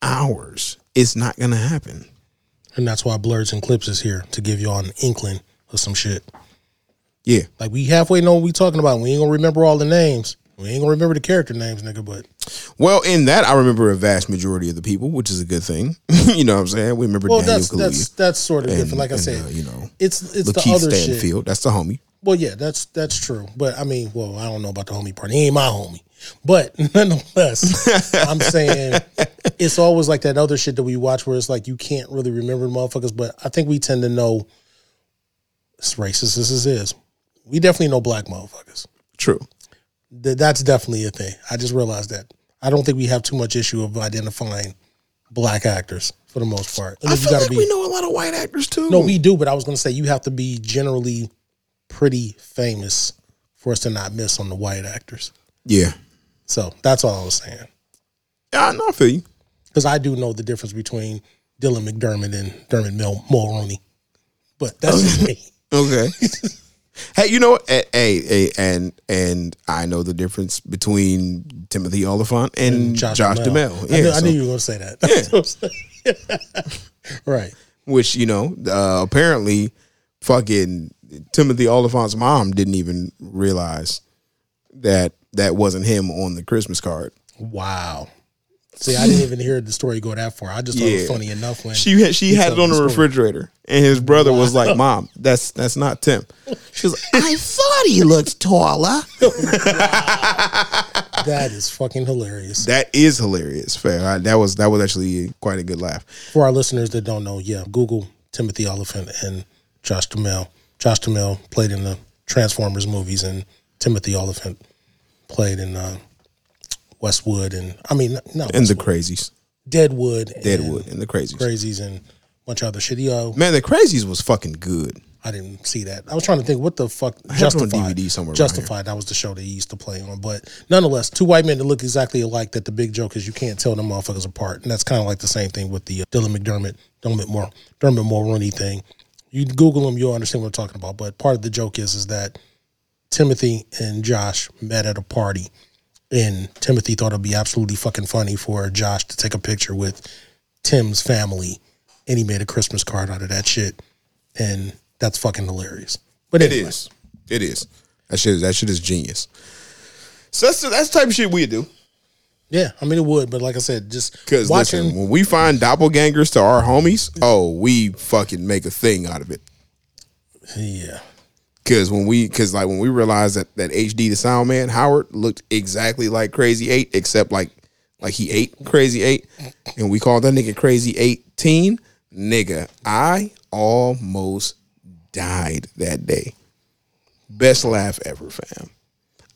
A: hours. It's not going to happen.
B: And that's why Blerds and Clips is here to give y'all an inkling of some shit.
A: Yeah.
B: Like we halfway know what we talking about. We ain't gonna remember all the names. We ain't gonna remember the character names, nigga. But
A: Well, in that, I remember a vast majority of the people, which is a good thing. you know what I'm saying? We remember
B: well,
A: Daniel
B: that's
A: Kaluuya.
B: that's that's sort of
A: and-
B: different. Like I
A: and,
B: said,
A: uh, you know,
B: it's it's the other shit.
A: That's the homie.
B: Well, yeah, that's that's true. But I mean, well, I don't know about the homie part. He ain't my homie. But nonetheless, I'm saying it's always like that other shit that we watch where it's like you can't really remember the motherfuckers. But I think we tend to know as racist as this is. We definitely know black motherfuckers.
A: True.
B: Th- That's definitely a thing. I just realized that. I don't think we have too much issue of identifying black actors for the most part.
A: I
B: if you
A: feel
B: gotta
A: like we know a lot of white actors too.
B: no, we do, but I was going to say you have to be generally pretty famous for us to not miss on the white actors.
A: Yeah.
B: So that's all I was saying.
A: Yeah, no, I feel you.
B: Because I do know the difference between Dylan McDermott and Dermot Mil- Mulroney. But that's just me.
A: Okay. hey, you know? Hey, hey, hey, and and I know the difference between Timothy Olyphant and, Josh, Duhamel.
B: I, knew, I knew you were going to say that. That's what I'm saying. right.
A: which you know, uh, apparently, fucking Timothy Olyphant's mom didn't even realize that that wasn't him on the Christmas card.
B: Wow. See, I didn't even hear the story go that far. I just thought it was funny enough when
A: She had she had it on the refrigerator, and his brother was like, "Mom, that's that's not Tim." She was like, "I thought he looked taller."
B: That is fucking hilarious.
A: That is hilarious. Fair. I, that was that was actually quite a good laugh.
B: For our listeners that don't know, yeah, Google Timothy Olyphant and Josh Duhamel. Josh Duhamel played in the Transformers movies, and Timothy Olyphant played in uh, Westwood, and I mean, not
A: And the crazies,
B: Deadwood,
A: Deadwood, and the crazies.
B: Crazies, and a bunch of other shit. Yo,
A: Man, the crazies was fucking good.
B: I didn't see that. I was trying to think what the fuck
A: have it on
B: Justified.
A: DVD somewhere
B: Justified. That was the show they used to play on. But nonetheless, two white men that look exactly alike. That the big joke is you can't tell them motherfuckers apart, and that's kind of like the same thing with the uh, Dylan McDermott, Dermot Moore, Dermot Mulroney thing. You Google them, you'll understand what I'm talking about. But part of the joke is is that Timothy and Josh met at a party, and Timothy thought it'd be absolutely fucking funny for Josh to take a picture with Tim's family, and he made a Christmas card out of that shit, and that's fucking hilarious. But
A: It
B: anyway,
A: is. It is. That shit. That shit is genius. So that's that's the type of shit we do.
B: Yeah, I mean it would, but like I said, just
A: Because
B: watching.
A: listen, when we find doppelgangers to our homies, oh, we fucking make a thing out of it.
B: yeah,
A: Because when we, because like when we realized that that HD the sound man Howard looked exactly like Crazy Eight, except like like he ate Crazy Eight, and we called that nigga Crazy Eighteen. Nigga, I almost died that day. Best laugh ever, fam.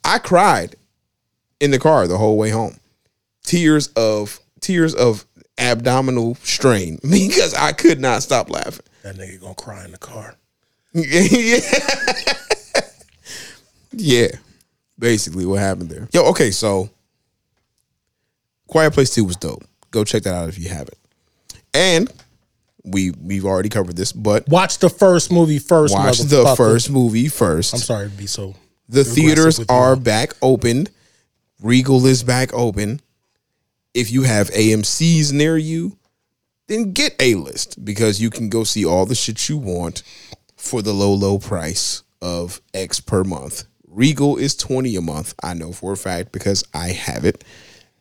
A: I cried in the car the whole way home. Tears of tears of abdominal strain because I could not stop laughing.
B: that nigga gonna cry in the car.
A: Yeah. yeah. Basically what happened there. Yo, okay, so Quiet Place 2 was dope. Go check that out if you haven't. And we we've already covered this, but
B: Watch the first movie first.
A: watch the first movie first.
B: I'm sorry to be so.
A: The theaters are back open. Regal is back open. If you have AMC's near you, then get a list because you can go see all the shit you want for the low, low price of X per month. Regal is 20 a month. I know for a fact because I have it.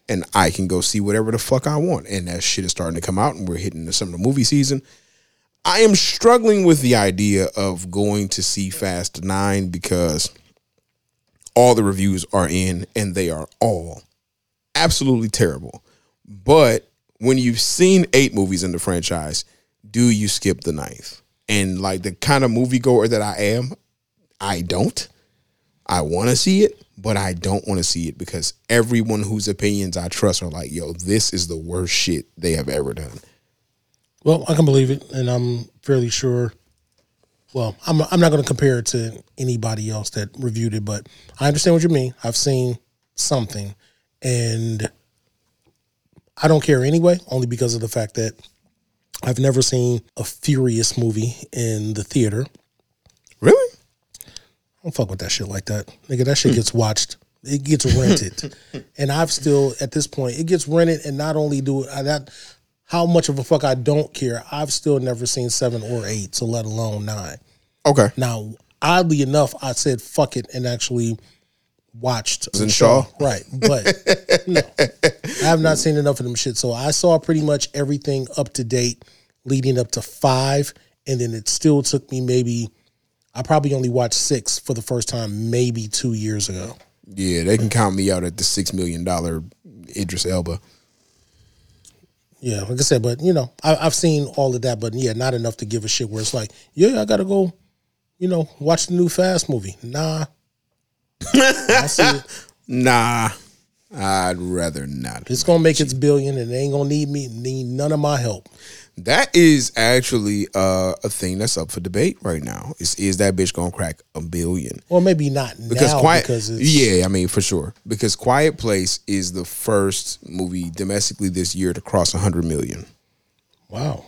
A: And I can go see whatever the fuck I want. And that shit is starting to come out and we're hitting the summer movie season. I am struggling with the idea of going to see Fast 9 because all the reviews are in and they are all absolutely terrible. But when you've seen eight movies in the franchise, do you skip the ninth? And like the kind of moviegoer that I am, I don't. I want to see it, but I don't want to see it because everyone whose opinions I trust are like, yo, this is the worst shit they have ever done.
B: Well, I can believe it, and I'm fairly sure. Well, I'm I'm not going to compare it to anybody else that reviewed it, but I understand what you mean. I've seen something, and I don't care anyway, only because of the fact that I've never seen a Furious movie in the theater.
A: Really?
B: I don't fuck with that shit like that. Nigga, that shit gets watched. It gets rented. and I've still at this point, it gets rented and not only do I that how much of a fuck I don't care, I've still never seen seven or eight, so let alone nine.
A: Okay.
B: Now, oddly enough, I said fuck it and actually watched
A: in Shaw?
B: Right. But no. I have not seen enough of them shit. So I saw pretty much everything up to date leading up to five. And then it still took me maybe I probably only watched six for the first time maybe two years ago.
A: Yeah, they can count me out at the six million dollar Idris Elba.
B: Yeah, like I said, but you know, I, I've seen all of that, but yeah, not enough to give a shit. Where it's like, yeah, I gotta go, you know, watch the new Fast movie. Nah, I see it.
A: Nah, I'd rather not.
B: It's gonna make its billion, and it ain't gonna need me, need none of my help.
A: That is actually uh, a thing that's up for debate right now. Is is that bitch gonna crack a billion?
B: Well, maybe not
A: Because
B: now
A: quiet,
B: because it's,
A: yeah, I mean for sure. Because Quiet Place is the first movie domestically this year to cross hundred million.
B: wow.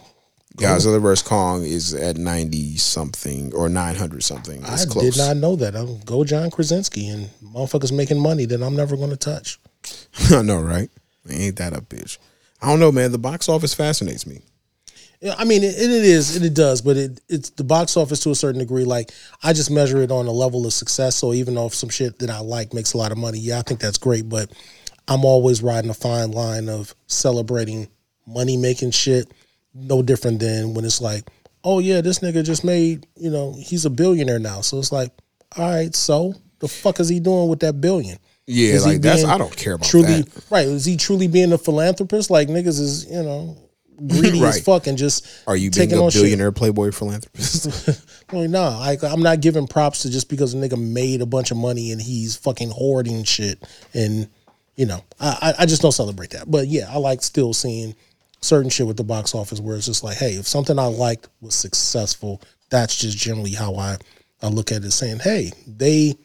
A: Godzilla oh. vs Kong is at ninety something or nine hundred something. It's
B: I
A: close.
B: did not know that. I'm, go John Krasinski and motherfuckers making money that I'm never going to touch.
A: I know, right? Ain't that a bitch? I don't know, man. The box office fascinates me.
B: Yeah, I mean, it, it is, it, it does, but it it's the box office to a certain degree. Like I just measure it on a level of success. So even though if some shit that I like makes a lot of money, yeah, I think that's great. But I'm always riding a fine line of celebrating money making shit. No different than when it's like, oh yeah, this nigga just made, you know, he's a billionaire now. So it's like, all right, so the fuck is he doing with that billion?
A: Yeah,
B: Is
A: like that's I don't care about
B: truly
A: that.
B: right. Is he truly being a philanthropist? Like niggas is, you know, greedy as
A: Right.
B: fuck and just
A: Are you being
B: taking
A: a
B: on shit.
A: billionaire playboy philanthropist?
B: Well, no, I, I'm not giving props to just because a nigga made a bunch of money and he's fucking hoarding shit. And, you know, I, I I just don't celebrate that. But yeah, I like still seeing certain shit with the box office where it's just like, hey, if something I liked was successful, that's just generally how I, I look at it saying, hey, they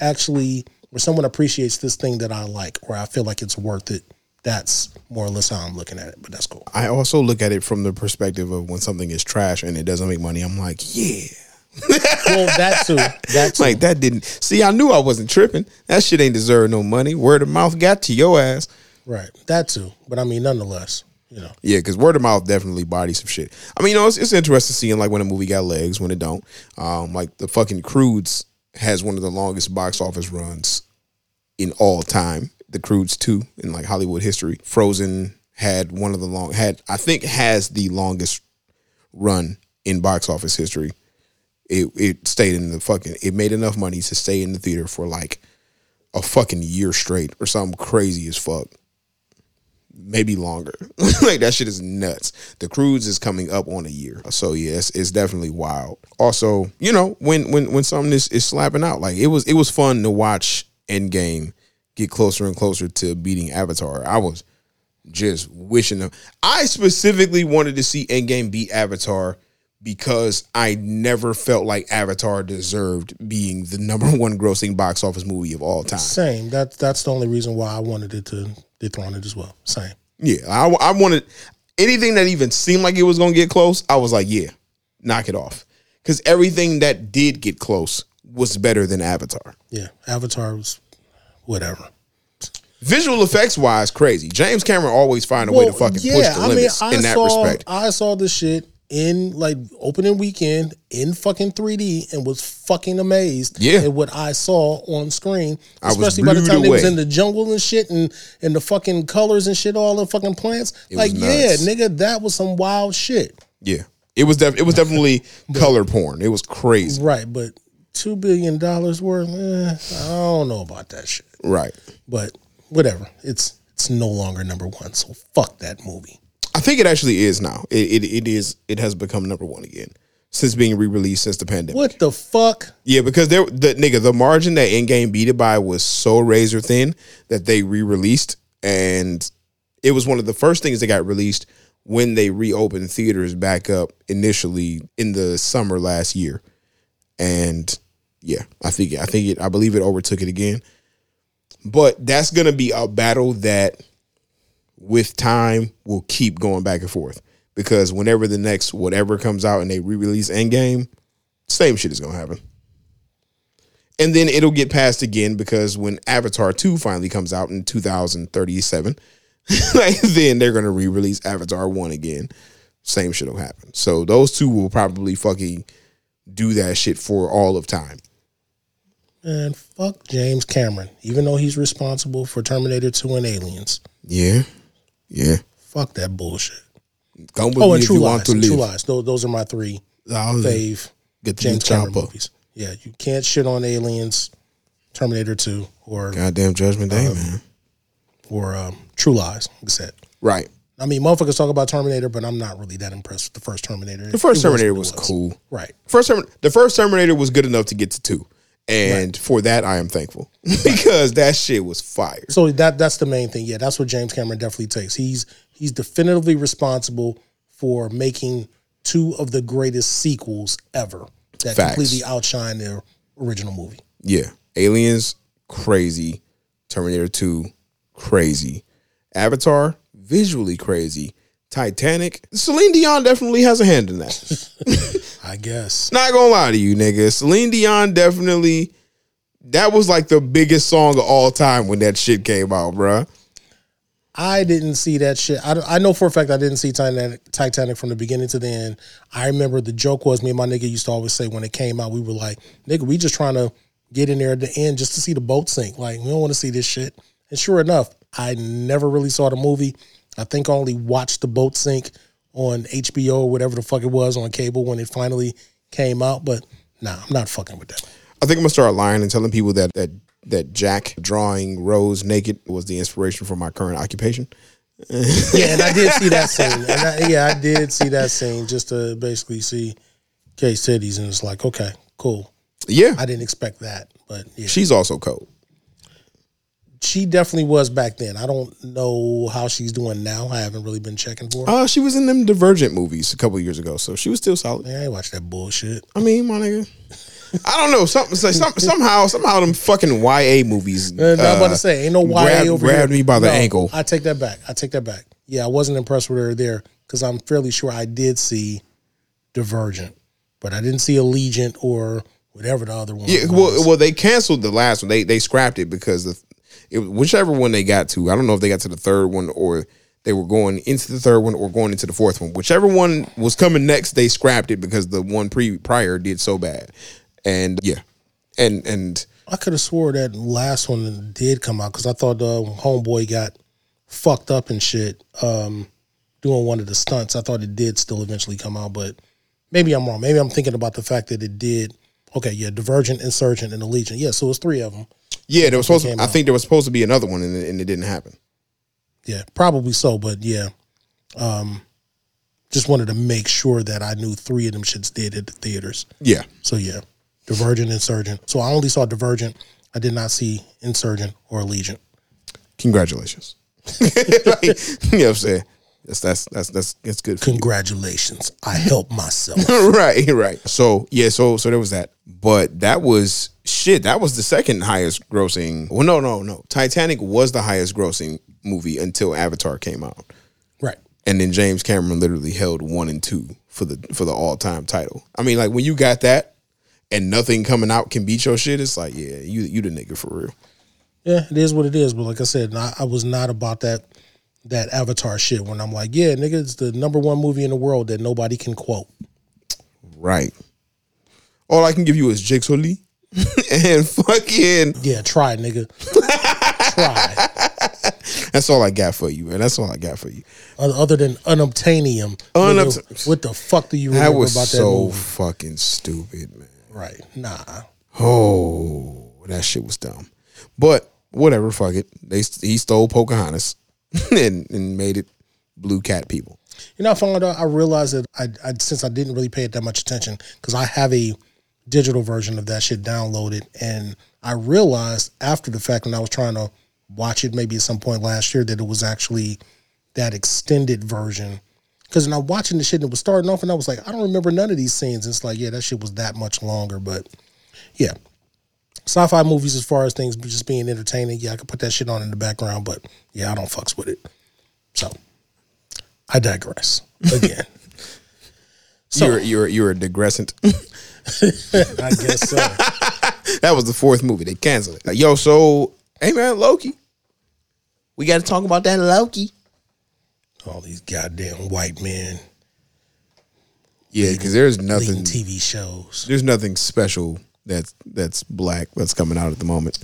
B: actually, or someone appreciates this thing that I like or I feel like it's worth it. That's more or less how I'm looking at it, but that's cool.
A: I also look at it from the perspective of when something is trash and it doesn't make money. I'm like, yeah,
B: Well, that too. That too.
A: like that didn't. See, I knew I wasn't tripping. That shit ain't deserve no money. Word of mouth got to your ass.
B: right. That too. But I mean, nonetheless, know.
A: Yeah, because word of mouth definitely bodies some shit. I mean, you know, it's, it's interesting seeing like when a movie got legs, when it don't. Um, like the fucking Croods has one of the longest box office runs in all time the Croods two in like Hollywood history. Frozen had one of the long had I think has the longest run in box office history. It it stayed in the fucking it made enough money to stay in the theater for like a fucking year straight or something crazy as fuck. Maybe longer. like that shit is nuts. The Croods is coming up on a year. So it's, it's definitely wild. Also, you know, when when when something is, is slapping out, like it was it was fun to watch Endgame get closer and closer to beating Avatar. I was just wishing them. I specifically wanted to see Endgame beat Avatar because I never felt like Avatar deserved being the number one grossing box office movie of all time.
B: Same. That's that's the only reason why I wanted it to dethrone it as well. Same.
A: Yeah, I, I wanted anything that even seemed like it was going to get close. I was like, yeah, knock it off. Because everything that did get close was better than Avatar.
B: Yeah. Avatar was whatever.
A: Visual effects wise, crazy. James Cameron always find a way to fucking push the limits in that
B: saw,
A: respect.
B: I saw the shit in like opening weekend in fucking 3D and was fucking amazed
A: Yeah.
B: at what I saw on screen.
A: I was
B: Especially by the time they was in the jungle and shit and and the fucking colors and shit, all the fucking plants.
A: It
B: like, yeah, nigga, that was some wild shit.
A: Yeah, it was def- it was definitely color porn. It was crazy.
B: Right, but two billion dollars worth, eh, I don't know about that shit.
A: Right.
B: But whatever. It's it's no longer number one. So fuck that movie.
A: I think it actually is now. It, it it is. It has become number one again since being re released since the pandemic.
B: What the fuck?
A: Yeah, because there the nigga the margin that Endgame beat it by was so razor thin that they re released, and it was one of the first things that got released when they reopened theaters back up initially in the summer last year, and yeah, I think I think it I believe it overtook it again, but that's gonna be a battle that with time will keep going back and forth because whenever the next whatever comes out and they re-release Endgame, same shit is gonna happen. And then it'll get passed again because when Avatar 2 finally comes out in 2037, like then they're gonna re-release Avatar 1 again. Same shit will happen. So those two will probably fucking do that shit for all of time.
B: And fuck James Cameron. Even though he's responsible for Terminator 2 and Aliens.
A: Yeah. Yeah.
B: Fuck that bullshit.
A: Come with
B: Oh,
A: me
B: and
A: if
B: True
A: you
B: Lies.
A: want to
B: and
A: live.
B: True Lies. Those, those are my three fave
A: Get the
B: James Cameron
A: chopper.
B: movies. Yeah, you can't shit on Aliens, Terminator 2, or
A: Goddamn Judgment Day, man.
B: or um, True Lies, like I said.
A: Right.
B: I mean, motherfuckers talk about Terminator, but I'm not really that impressed with the first Terminator.
A: The first Terminator was cool.
B: Right.
A: First Term- the first Terminator was good enough to get to two. And for that I am thankful. because that shit was fire.
B: So that that's the main thing. Yeah, that's what James Cameron definitely takes. He's he's definitively responsible for making two of the greatest sequels ever that
A: Facts.
B: completely outshine their original movie.
A: Yeah. Aliens, crazy. Terminator 2, crazy. Avatar, visually crazy. Titanic, Celine Dion definitely has a hand in that.
B: I guess.
A: Not gonna lie to you, nigga. Celine Dion definitely. That was like the biggest song of all time when that shit came out, bruh.
B: I didn't see that shit. I, I know for a fact I didn't see Titanic, Titanic from the beginning to the end. I remember the joke was me and my nigga used to always say when it came out, we were like, nigga, we just trying to get in there at the end just to see the boat sink. Like, we don't want to see this shit. And sure enough, I never really saw the movie. I think I only watched the boat sink on HBO or whatever the fuck it was on cable when it finally came out. But nah, I'm not fucking with that.
A: I think I'm gonna start lying and telling people that that that Jack drawing Rose naked was the inspiration for my current occupation.
B: Yeah, and I did see that scene. I, yeah, I did see that scene just to basically see Kate titties, and it's like, okay, cool.
A: Yeah,
B: I didn't expect that, but yeah,
A: she's also cold.
B: She definitely was back then. I don't know how she's doing now. I haven't really been checking for her.
A: Uh, she was in them Divergent movies a couple years ago, so she was still solid.
B: Man, I ain't watch that bullshit.
A: I mean, my nigga. I don't know. Something so- some, somehow somehow them fucking YA movies.
B: Uh, I'm about
A: uh,
B: to say, ain't no YA
A: grabbed-
B: over
A: grabbed
B: here.
A: me by the
B: No,
A: ankle.
B: I take that back. I take that back. Yeah, I wasn't impressed with her there because I'm fairly sure I did see Divergent, but I didn't see Allegiant or whatever the other one.
A: Yeah,
B: was.
A: well, well, they canceled the last one. They they scrapped it because the it, whichever one they got to. I don't know if they got to the third one or they were going into the third one or going into the fourth one. Whichever one was coming next, they scrapped it because the one pre prior did so bad. And yeah, and and
B: I could have swore that last one did come out because I thought the homeboy got fucked up and shit um, doing one of the stunts. I thought it did still eventually come out, but maybe I'm wrong. Maybe I'm thinking about the fact that it did. Okay, yeah, Divergent, Insurgent, and Allegiant. Yeah, so it was three of them.
A: Yeah, there was supposed. To, I think there was supposed to be another one, and it, and it didn't happen.
B: Yeah, probably so, but yeah. Um, just wanted to make sure that I knew three of them shits did at the theaters.
A: Yeah,
B: So yeah, Divergent, Insurgent. So I only saw Divergent. I did not see Insurgent or Allegiant.
A: congratulations. Like, you know what I'm saying? That's that's that's that's that's good. For you.
B: Congratulations, I helped myself.
A: right, right. So yeah, so so there was that, but that was shit. That was the second highest grossing. Well, no, no, no. Titanic was the highest grossing movie until Avatar came out,
B: right.
A: and then James Cameron literally held one and two for the for the all time title. I mean, like when you got that, and nothing coming out can beat your shit. It's like, yeah, you you the nigga for real.
B: Yeah, it is what it is. But like I said, I, I was not about that that Avatar shit. When I'm like, yeah, nigga, it's the number one movie in the world that nobody can quote.
A: Right. All I can give you is Jake Sully and fucking.
B: Yeah, try, nigga. try.
A: That's all I got for you, man. That's all I got for you.
B: Other than unobtainium.
A: Unobt-
B: nigga, what the fuck do you
A: That
B: remember
A: was
B: about that
A: so
B: movie?
A: fucking stupid, man.
B: Right. Nah.
A: Oh, that shit was dumb. But whatever, fuck it. They he stole Pocahontas and, and made it blue cat people.
B: You know, I found out. I realized that I, I since I didn't really pay it that much attention because I have a digital version of that shit downloaded, and I realized after the fact when I was trying to watch it, maybe at some point last year, that it was actually that extended version. Because when I was watching the shit, and it was starting off, and I was like, I don't remember none of these scenes. It's like, yeah, that shit was that much longer, but yeah. Sci-fi movies, as far as things just being entertaining, yeah, I could put that shit on in the background, but yeah, I don't fucks with it. So I digress again. So
A: you're you're you're a digressant.
B: I guess so.
A: that was the fourth movie. They canceled it. Like, yo, so hey man, Loki. We got to talk about that Loki.
B: All these goddamn white men
A: Yeah, because there's nothing.
B: TV shows.
A: There's nothing special that's that's black that's coming out at the moment.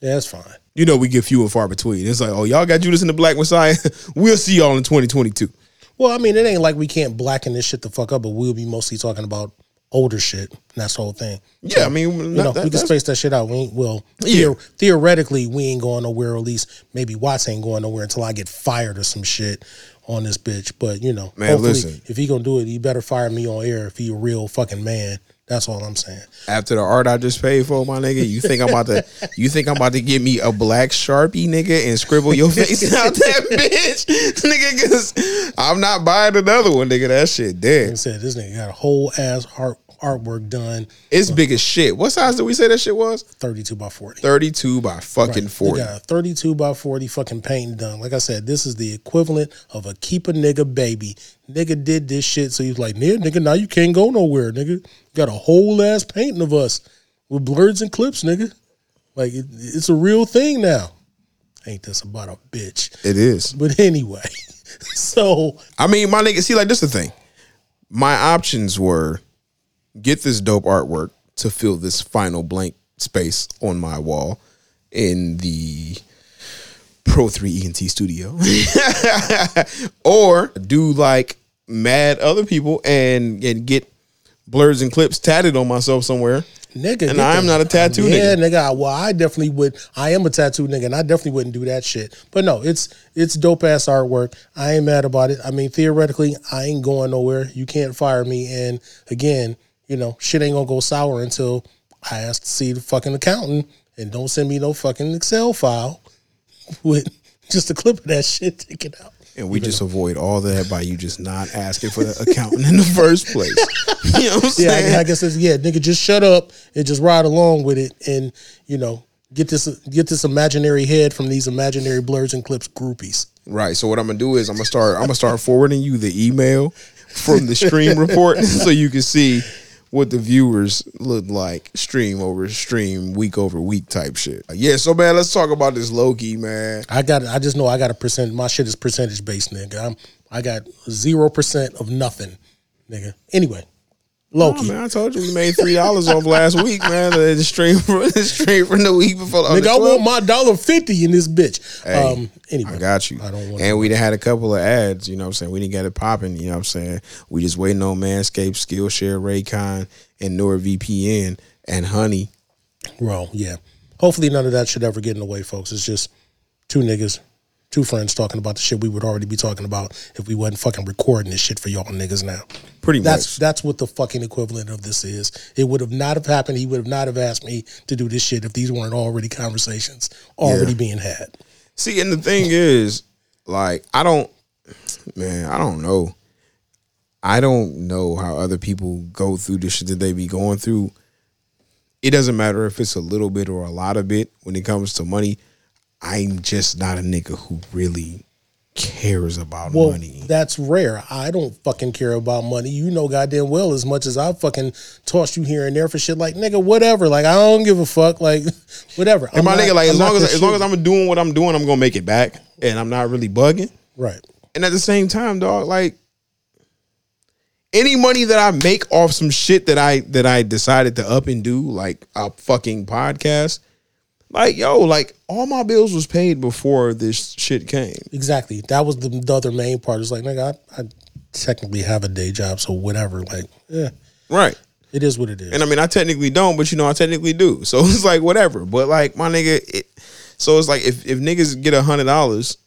B: Yeah, that's fine.
A: You know, we get few and far between. It's like, oh, y'all got Judas and the Black Messiah. we'll see y'all in 2022.
B: Well, I mean, it ain't like we can't blacken this shit the fuck up, but we'll be mostly talking about older shit. And that's the whole thing.
A: Yeah, I mean,
B: You know,
A: that-
B: we can space that shit out. We ain't, well,
A: Yeah.
B: theor- theoretically, we ain't going nowhere. Or at least maybe Watts ain't going nowhere until I get fired or some shit on this bitch. But you know,
A: Man,
B: hopefully,
A: listen.
B: if he gonna do it, he better fire me on air if he a real fucking man. That's all I'm saying.
A: after the art I just paid for, my nigga, you think I'm about to you think I'm about to give me a black sharpie, nigga, and scribble your face out that bitch, nigga? Because I'm not buying another one, nigga. That shit
B: Like I said, this nigga got a whole ass art artwork done,
A: It's big as shit. What size did we say that shit was?
B: 32 by 40.
A: 32 by fucking
B: Right.
A: 40.
B: They got a 32 by 40 fucking painting done. Like I said, this is the equivalent of a keep a nigga baby. Nigga did this shit, so he's like, yeah, nigga, now you can't go nowhere, nigga. Got a whole ass painting of us with blerds and clips, nigga. Like it, it's a real thing now. Ain't this about a bitch?
A: It is.
B: But anyway, so
A: I mean, my nigga, see, like this the thing. My options were get this dope artwork to fill this final blank space on my wall in the Pro 3 ENT studio. or do like mad other people and, and get blerds and clips tatted on myself somewhere.
B: Nigga,
A: And I am not a tattoo
B: yeah,
A: nigga.
B: nigga. Well, I definitely would. I am a tattoo nigga, and I definitely wouldn't do that shit. But no, it's it's dope ass artwork. I ain't mad about it. I mean, theoretically, I ain't going nowhere. You can't fire me. And again, you know, shit ain't gonna go sour until I ask to see the fucking accountant, and don't send me no fucking Excel file with just a clip of that shit taken out.
A: And we just avoid all that by you just not asking for the accountant in the first place. You know what I'm
B: Yeah. I, I guess it's yeah, nigga, just shut up and just ride along with it, and you know, get this get this imaginary head from these imaginary blerds and clips groupies.
A: Right. So what I'm gonna do is I'm gonna start I'm gonna start forwarding you the email from the stream report so you can see what the viewers look like stream over stream week over week type shit. Yeah, so man, let's talk about this Loki, man.
B: I got I just know I got a percent. My shit is percentage based, nigga. I'm I got zero percent of nothing, nigga. Anyway, Loki.
A: Oh, man, I told you we made three dollars off last week, man. The stream for the stream from the week before.
B: Nigga, I want my dollar fifty in this bitch.
A: Hey,
B: um, anyway,
A: I got you.
B: I don't want.
A: and we had a couple of ads, you know what I'm saying? We didn't get it popping, you know what I'm saying? We just waiting on Manscaped, Skillshare, Raycon, and NordVPN and Honey.
B: Well, yeah. Hopefully, none of that should ever get in the way, folks. It's just two niggas, two friends talking about the shit we would already be talking about if we wasn't fucking recording this shit for y'all niggas now.
A: Pretty
B: That's
A: much.
B: that's what the fucking equivalent of this is. It would have not have happened. He would have not have asked me to do this shit if these weren't already conversations already
A: Yeah.
B: being had.
A: See, and the thing is, like, I don't, man, I don't know. I don't know how other people go through the shit that they be going through. It doesn't matter if it's a little bit or a lot of it when it comes to money. I'm just not a nigga who really cares about
B: Well,
A: money.
B: that's rare. I don't fucking care about money. You know goddamn well as much as I fucking tossed you here and there for shit like nigga, whatever. Like I don't give a fuck. Like whatever.
A: And my
B: I'm not-
A: nigga, like, as
B: I'm not
A: long as as long as I'm doing what I'm doing, I'm gonna make it back, and I'm not really bugging.
B: right.
A: And at the same time, dog, like any money that I make off some shit that I that I decided to up and do, like a fucking podcast, like yo, like all my bills was paid before this shit came.
B: Exactly. That was the, the other main part. It's like, nigga, I, I technically have a day job, so whatever. Like, yeah,
A: Right.
B: it is what it is.
A: And I mean, I technically don't, but you know, I technically do. So it's like whatever. But like my nigga, it, so it's like if if niggas get a hundred dollars,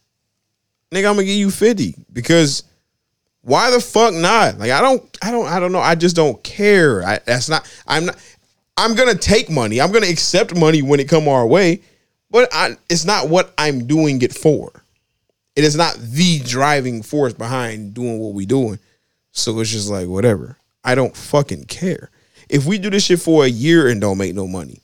A: nigga, I'm gonna give you fifty because why the fuck not? Like I don't, I don't, I don't know. I just don't care. I, that's not. I'm not. I'm gonna take money. I'm gonna accept money when it come our way, but I, it's not what I'm doing it for. It is not the driving force behind doing what we doing. So it's just like whatever. I don't fucking care. If we do this shit for a year and don't make no money,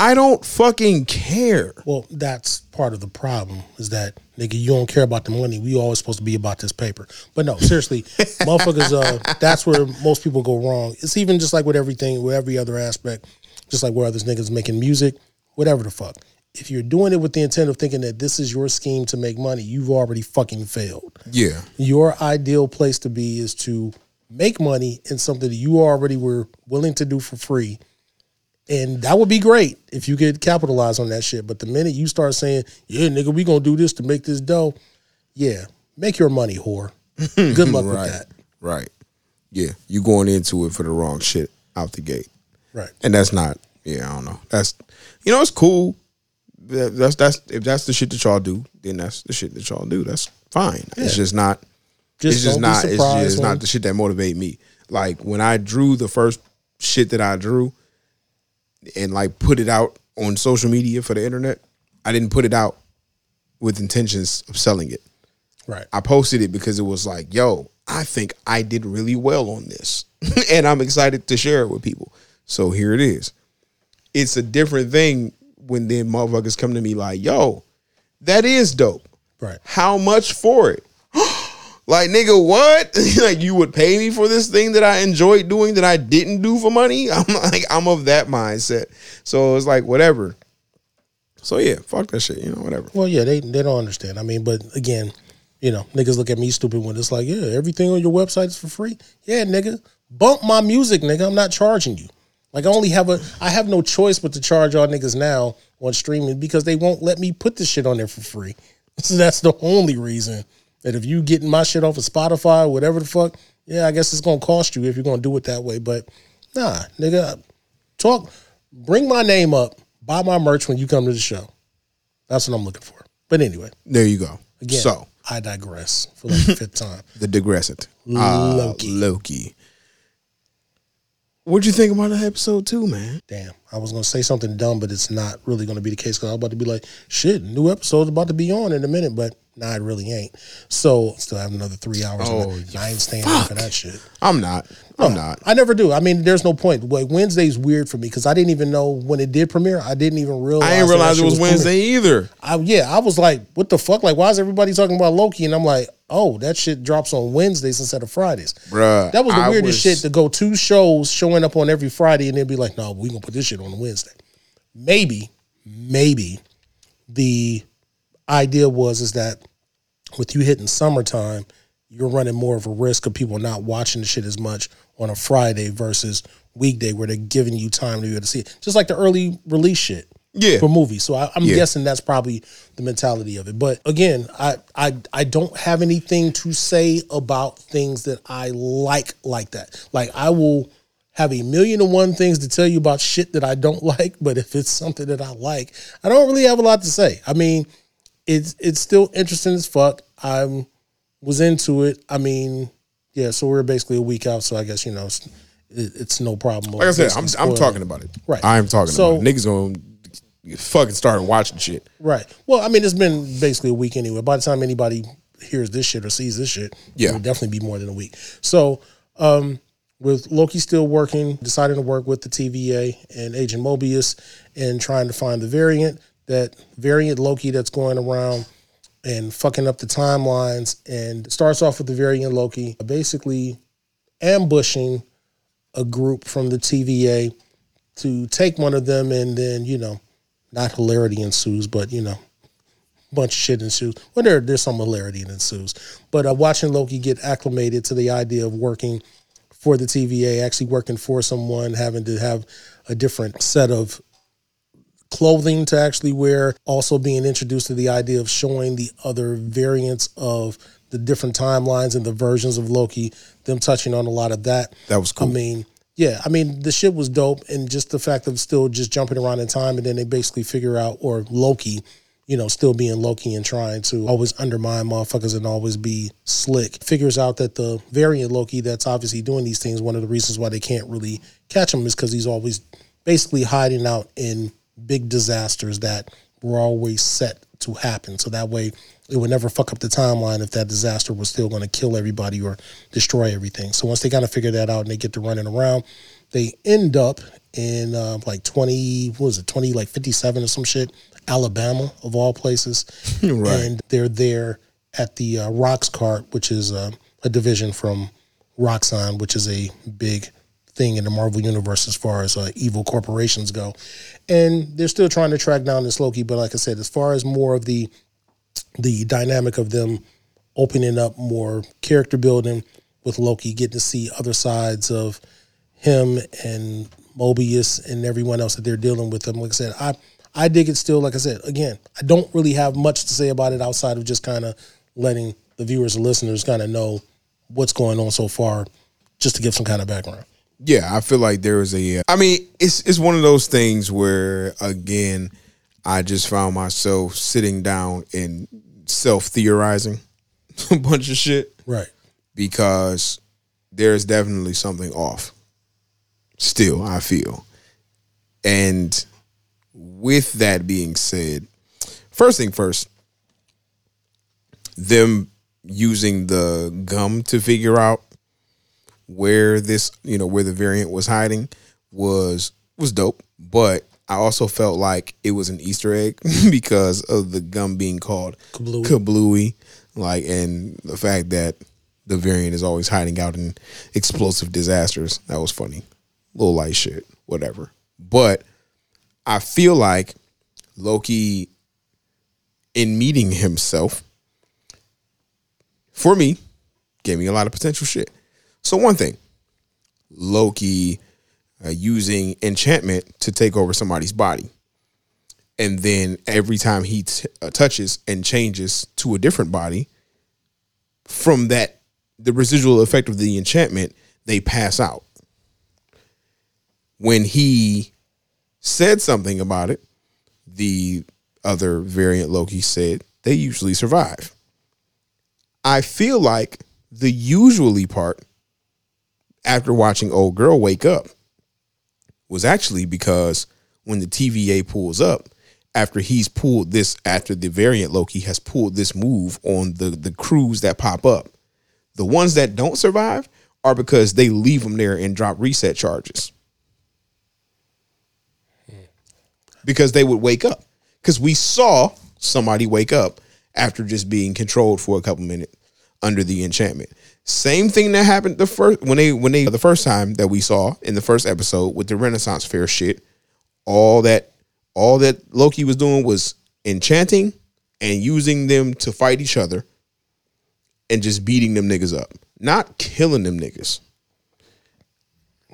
A: I don't fucking care.
B: well, that's part of the problem is that nigga, you don't care about the money. We always supposed to be about this paper. But no, seriously, motherfuckers. Uh, that's where most people go wrong. It's even just like with everything, with every other aspect. Just like where others niggas making music, whatever the fuck. If you're doing it with the intent of thinking that this is your scheme to make money, you've already fucking failed.
A: Yeah.
B: your ideal place to be is to make money in something that you already were willing to do for free. And that would be great if you could capitalize on that shit. But the minute you start saying, yeah, nigga, we gonna do this to make this dough, yeah, make your money, whore. Good luck
A: Right.
B: with that.
A: Right. Yeah. You going into it for the wrong shit out the gate.
B: Right.
A: And that's not, yeah, I don't know. That's, you know, it's cool. That- That's, that's, if that's the shit that y'all do, then that's the shit that y'all do. That's fine. It's just not,
B: Just
A: it's just
B: don't
A: it's just
B: when-
A: not the shit that motivate me. Like when I drew the first shit that I drew and like put it out on social media for the internet, I didn't put it out with intentions of selling it.
B: Right.
A: I posted it because it was like, yo, I think I did really well on this. and I'm excited to share it with people. So here it is. It's a different thing when then motherfuckers come to me like, yo, that is dope.
B: Right.
A: How much for it? Like, nigga, what? like you would pay me for this thing that I enjoyed doing that I didn't do for money? I'm like, I'm of that mindset. So it's like, whatever. So yeah, fuck that shit, you know, whatever.
B: Well, yeah, they they don't understand. I mean, but again, you know, niggas look at me stupid when it's like, yeah, everything on your website is for free. Yeah, nigga, bump my music, nigga. I'm not charging you. Like I only have a, I have no choice but to charge y'all niggas now on streaming because they won't let me put this shit on there for free. So that's the only reason that if you getting my shit off of Spotify, or whatever the fuck, yeah, I guess it's gonna cost you if you're gonna do it that way. But nah, nigga, talk, bring my name up, buy my merch when you come to the show. That's what I'm looking for. But anyway,
A: There you go.
B: again,
A: So
B: I digress for like the fifth time.
A: the digressant. Uh,
B: Loki.
A: Loki. What'd you think about the episode two, man?
B: Damn, I was gonna say something dumb, but it's not really gonna be the case because I was about to be like, shit, new episode's about to be on in a minute, but nah, it really ain't. So still have another three hours.
A: Oh,
B: and I ain't staying for that shit.
A: I'm not. I'm not.
B: I never do. I mean, there's no point. Like Wednesday's weird for me because I didn't even know when it did premiere. I didn't even realize.
A: I didn't realize it was
B: premiering.
A: Wednesday either.
B: I, yeah, I was like, what the fuck? Like, why is everybody talking about Loki? And I'm like, oh, that shit drops on Wednesdays instead of Fridays.
A: Bruh,
B: That was the
A: I
B: weirdest
A: was-
B: shit to go two shows showing up on every Friday and then be like, no, we gonna put this shit on Wednesday. Maybe, maybe the idea was is that with you hitting summertime, you're running more of a risk of people not watching the shit as much on a Friday versus weekday where they're giving you time to be able to see it. Just like the early release shit.
A: Yeah.
B: For movies. So I, I'm
A: Yeah.
B: guessing that's probably the mentality of it. But again, I, I I don't have anything to say about things that I like like that. Like I will have a million and one things to tell you about shit that I don't like, but if it's something that I like, I don't really have a lot to say. I mean, it's it's still interesting as fuck. I was into it. I mean, yeah. So we're basically a week out. So I guess you know it's, it's no problem.
A: Like I said, I'm I'm talking about it.
B: Right.
A: I'm talking
B: So-
A: about it. Niggas gonna fucking start watching shit.
B: Right. Well, I mean, it's been basically a week anyway. By the time anybody hears this shit or sees this shit,
A: Yeah.
B: it will definitely be more than a week. So, um, with Loki still working, deciding to work with the TVA and Agent Mobius and trying to find the variant, that variant Loki that's going around and fucking up the timelines. And starts off with the variant Loki basically ambushing a group from the TVA to take one of them and then, you know, not hilarity ensues, but you know, bunch of shit ensues. Well, there, there's some hilarity that ensues. But uh, watching Loki get acclimated to the idea of working for the TVA, actually working for someone, having to have a different set of clothing to actually wear, also being introduced to the idea of showing the other variants of the different timelines and the versions of Loki, them touching on a lot of that.
A: That was cool.
B: I mean, yeah, I mean the shit was dope, and just the fact of still just jumping around in time, and then they basically figure out, or Loki, you know, still being Loki and trying to always undermine motherfuckers and always be slick, figures out that the variant Loki that's obviously doing these things, one of the reasons why they can't really catch him is because he's always basically hiding out in big disasters that were always set to happen. So that way it would never fuck up the timeline if that disaster was still going to kill everybody or destroy everything. So once they kind of figure that out and they get to running around, they end up in uh, like 20, what was it, 20, like 57 or some shit, Alabama of all places.
A: Right.
B: And they're there at the uh, Roxxcart, which is uh, a division from Roxxon, which is a big thing in the Marvel universe as far as uh, evil corporations go. And they're still trying to track down this Loki, but like I said, as far as more of the the dynamic of them opening up more character building with Loki, getting to see other sides of him and Mobius and everyone else that they're dealing with. Them, like I said, I I dig it still. Like I said, again, I don't really have much to say about it outside of just kind of letting the viewers and listeners kind of know what's going on so far, just to give some kind of background.
A: Yeah, I feel like there was a. I mean, it's it's one of those things where again, I just found myself sitting down and self theorizing a bunch of shit
B: Right.
A: because there's definitely something off. Still, I feel, and with that being said, first thing first, them using the gum to figure out where this, you know, where the variant was hiding was was dope, but I also felt like it was an Easter egg because of the gum being called
B: Kablooie.
A: Kablooie, like, and the fact that the variant is always hiding out in explosive disasters. That was funny, little light shit, whatever. But I feel like Loki, in meeting himself, for me, gave me a lot of potential shit. So one thing, Loki uh, using enchantment to take over somebody's body, and then every time he t- uh, touches and changes to a different body, from that the residual effect of the enchantment, they pass out. When he said something about it, the other variant Loki said they usually survive. I feel like the usually part after watching old girl wake up was actually because when the TVA pulls up after he's pulled this after the variant Loki has pulled this move on the the crews that pop up the ones that don't survive are because they leave them there and drop reset charges because they would wake up because we saw somebody wake up after just being controlled for a couple minutes under the enchantment. Same thing that happened the first when they when they the first time that we saw in the first episode with the Renaissance Fair shit. All that all that Loki was doing was enchanting and using them to fight each other and just beating them niggas up, not killing them niggas.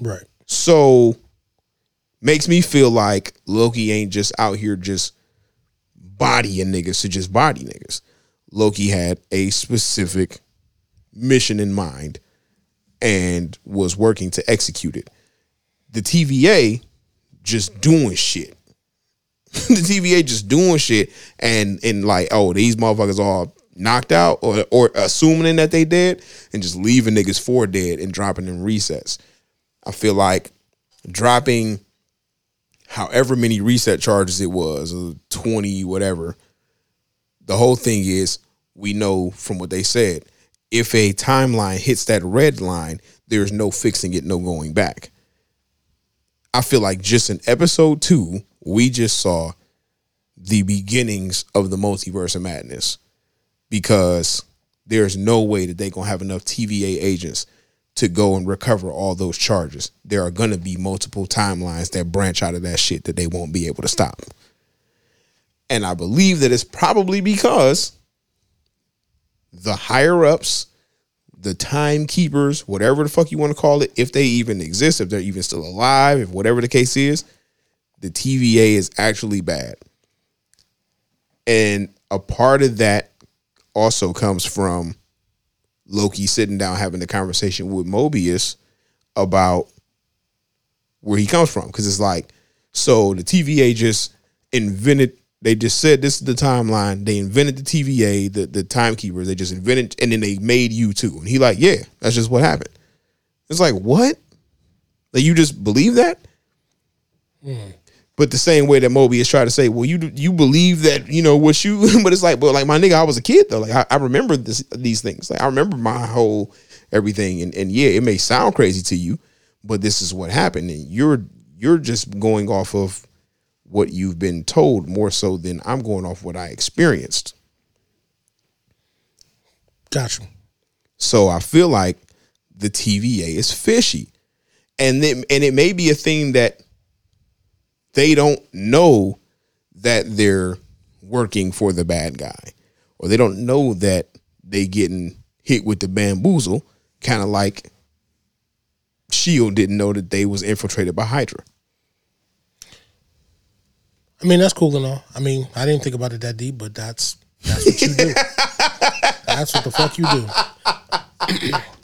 B: Right.
A: So makes me feel like Loki ain't just out here just bodying niggas to just body niggas. Loki had a specific mission in mind and was working to execute it. The TVA just doing shit. the TVA just doing shit and and like, oh, these motherfuckers all knocked out or or assuming that they dead and just leaving niggas for dead and dropping in resets. I feel like dropping however many reset charges it was, uh, 20, whatever. The whole thing is we know from what they said, if a timeline hits that red line, there's no fixing it, no going back. I feel like just in episode two, we just saw the beginnings of the multiverse of madness because there's no way that they're gonna have enough TVA agents to go and recover all those charges. There are gonna be multiple timelines that branch out of that shit that they won't be able to stop. And I believe that it's probably because the higher ups, the timekeepers, whatever the fuck you want to call it, if they even exist, if they're even still alive, if whatever the case is, the TVA is actually bad. And a part of that also comes from Loki sitting down having a conversation with Mobius about where he comes from. Because it's like, so the TVA just invented, they just said this is the timeline. They invented the TVA, the, the timekeepers. They just invented, and then they made you too. And he like, yeah, that's just what happened. It's like, what? Like you just believe that? Hmm. But the same way that Mobius tried to say, well, you you believe that you know what you, but it's like, but like my nigga, I was a kid though. Like I, I remember this, these things. Like I remember my whole everything, and and yeah, it may sound crazy to you, but this is what happened, and you're you're just going off of what you've been told more so than I'm going off what I experienced.
B: Gotcha.
A: So I feel like the TVA is fishy. And then and it may be a thing that they don't know that they're working for the bad guy. Or they don't know that they getting hit with the bamboozle, kind of like Shield didn't know that they was infiltrated by Hydra.
B: I mean, that's cool and all. I mean, I didn't think about it that deep, but that's that's what you do. that's what the fuck you do.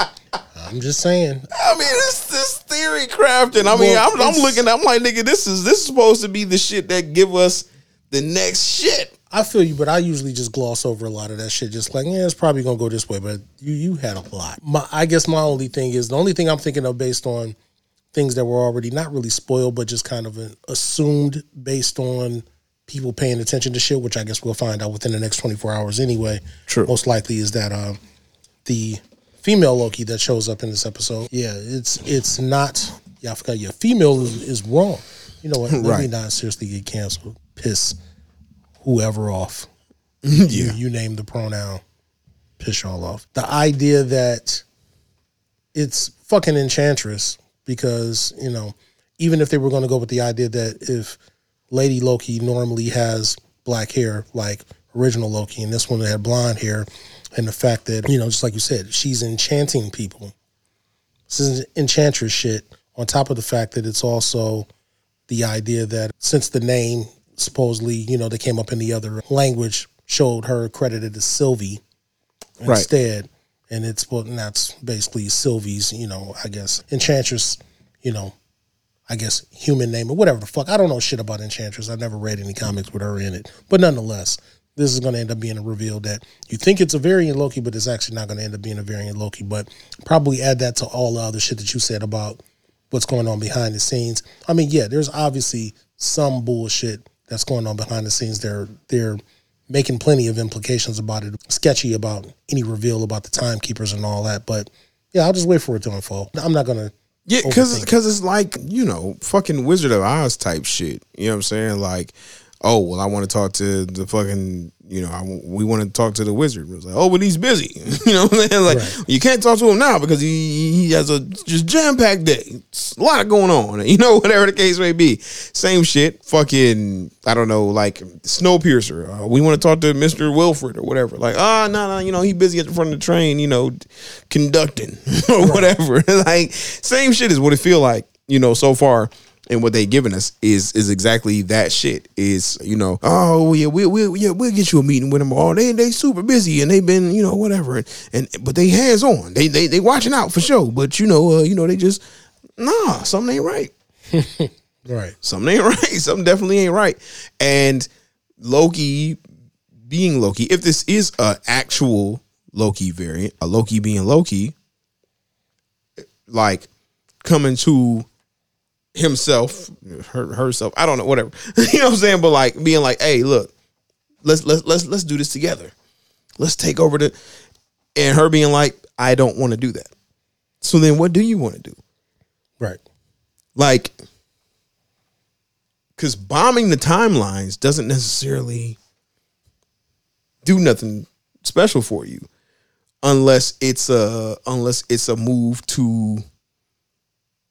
B: I'm just saying.
A: I mean, it's this theory crafting. I mean,
B: Well,
A: I'm, I'm looking. I'm like, nigga, this is this is supposed to be the shit that give us the next shit.
B: I feel you, but I usually just gloss over a lot of that shit. Just like, yeah, it's probably gonna go this way, but you you had a lot. My, I guess my only thing is the only thing I'm thinking of based on things that were already not really spoiled, but just kind of uh, assumed based on people paying attention to shit, which I guess we'll find out within the next 24 hours anyway.
A: True.
B: Most likely is that um, the female Loki that shows up in this episode. Yeah, it's it's not. Yeah, I forgot. Yeah, female is, is wrong. You know what? Let me not seriously get canceled. Piss whoever off.
A: yeah.
B: You, you name the pronoun, piss y'all off. The idea that it's fucking enchantress because, you know, even if they were going to go with the idea that if Lady Loki normally has black hair, like original Loki, and this one had blonde hair, and the fact that, you know, just like you said, she's enchanting people. This is enchantress shit, on top of the fact that it's also the idea that since the name supposedly, you know, they came up in the other language, showed her credited as Sylvie
A: Right.
B: instead. And it's well, and that's basically Sylvie's, you know, I guess Enchantress, you know, I guess human name or whatever the fuck. I don't know shit about Enchantress. I've never read any comics with her in it. But nonetheless, this is going to end up being a reveal that you think it's a variant Loki, but it's actually not going to end up being a variant Loki. But probably add that to all the other shit that you said about what's going on behind the scenes. I mean, yeah, there's obviously some bullshit that's going on behind the scenes. They're they're making plenty of implications about it, sketchy about any reveal about the timekeepers and all that. But yeah, I'll just wait for it to unfold. I'm not gonna.
A: Yeah, because because it's like you know fucking Wizard of Oz type shit. You know what I'm saying? Like, oh well, I want to talk to the fucking you know, I, we want to talk to the wizard. It was like, oh, but he's busy. you know what I'm saying? Like,
B: Right.
A: you can't talk to him now because he he has a just jam packed day. It's a lot going on. You know, whatever the case may be. Same shit. Fucking, I don't know, like Snowpiercer. Uh, we want to talk to Mister Wilford or whatever. Like, ah, no, no, you know, he busy at the front of the train. You know, conducting or whatever. like, same shit is what it feel like. You know, so far and what they giving us is is exactly that shit. Is you know, oh yeah, we we yeah we'll get you a meeting with them. all. they they super busy and they've been you know whatever and, and but they hands on. They they they watching out for sure. But you know uh, you know they just nah something ain't right.
B: Right.
A: Something ain't right. Something definitely ain't right. And Loki being Loki, if this is a actual Loki variant, a Loki being Loki, like coming to himself, her, herself, I don't know, whatever. you know what I'm saying? But like being like, hey, look, let's let's let's let's do this together. Let's take over the and her being like, I don't want to do that. So then what do you want to do?
B: Right.
A: like because bombing the timelines doesn't necessarily do nothing special for you unless it's a unless it's a move to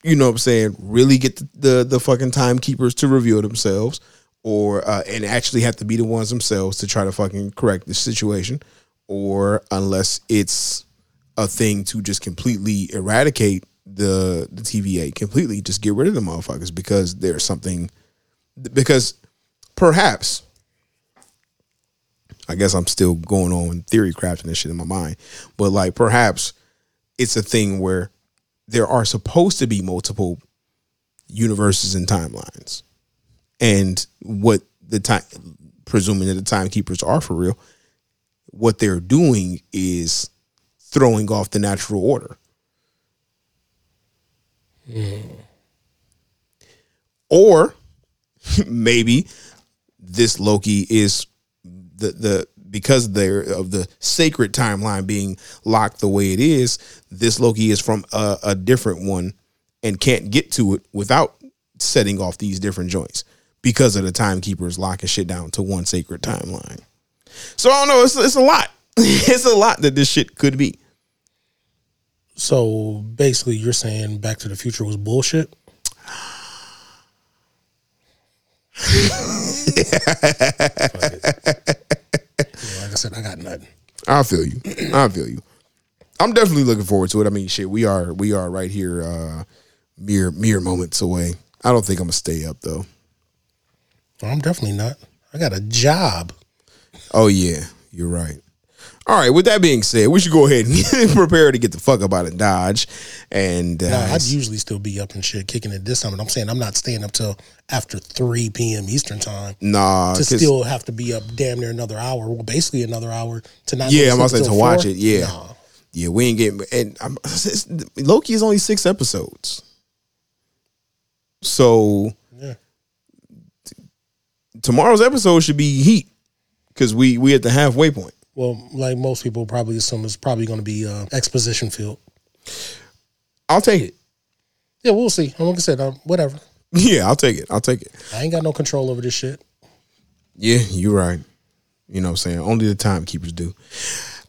A: you know what i'm saying really get the the, the fucking timekeepers to reveal themselves or uh, and actually have to be the ones themselves to try to fucking correct the situation or unless it's a thing to just completely eradicate the the TVA completely just get rid of the motherfuckers because there's something because perhaps I guess I'm still going on theory crafting this shit in my mind but like perhaps it's a thing where there are supposed to be multiple universes and timelines. And what the time presuming that the timekeepers are for real what they're doing is throwing off the natural order. Or maybe this Loki is the the because they're of the sacred timeline being locked the way it is. This Loki is from a, a different one and can't get to it without setting off these different joints because of the timekeepers locking shit down to one sacred timeline. So I don't know. It's it's a lot. it's a lot that this shit could be.
B: So basically, you're saying Back to the Future was bullshit. Fuck it. Yeah, like I said, I got nothing.
A: I feel you. I feel you. I'm definitely looking forward to it. I mean, shit, we are we are right here, uh, mere mere moments away. I don't think I'm gonna stay up though.
B: I'm definitely not. I got a job.
A: Oh yeah, you're right. All right. With that being said, we should go ahead and prepare to get the fuck up out of Dodge. And uh,
B: Now, I'd usually still be up and shit, kicking it this time. But I'm saying I'm not staying up till after 3 p.m. Eastern time
A: nah,
B: to still have to be up damn near another hour. Well, basically another hour to not.
A: Yeah, I'm about to say to watch it, yeah.
B: Nah.
A: yeah, we ain't getting. And I'm, Loki is only six episodes, so
B: Yeah.
A: tomorrow's episode should be heat because we we at the halfway point.
B: Well, like most people probably assume it's probably going to be uh, exposition filled.
A: I'll take it.
B: Yeah, we'll see. I'm like I said, uh, whatever.
A: Yeah, I'll take it. I'll take it.
B: I ain't got no control over this shit.
A: Yeah, you're right. You know what I'm saying? Only the timekeepers do.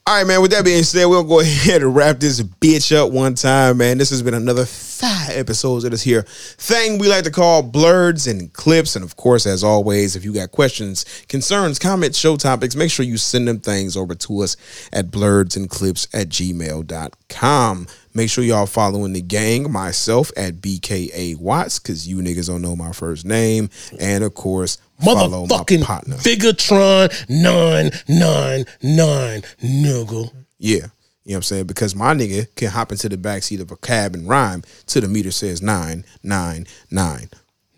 A: All right, man. With that being said, we'll go ahead and wrap this bitch up one time, man. This has been another five episodes of this here thing we like to call blerds and clips. And of course, as always, if you got questions, concerns, comments, show topics, make sure you send them things over to us at blerdsandclips at gmail.com. Make sure y'all following the gang, myself at BKA Watts, because you niggas don't know my first name. And of course, follow
B: Motherfucking
A: partner.
B: Vigatron 999, nigga.
A: Yeah. You know what I'm saying? Because my nigga can hop into the backseat of a cab and rhyme till the meter says nine, nine, nine.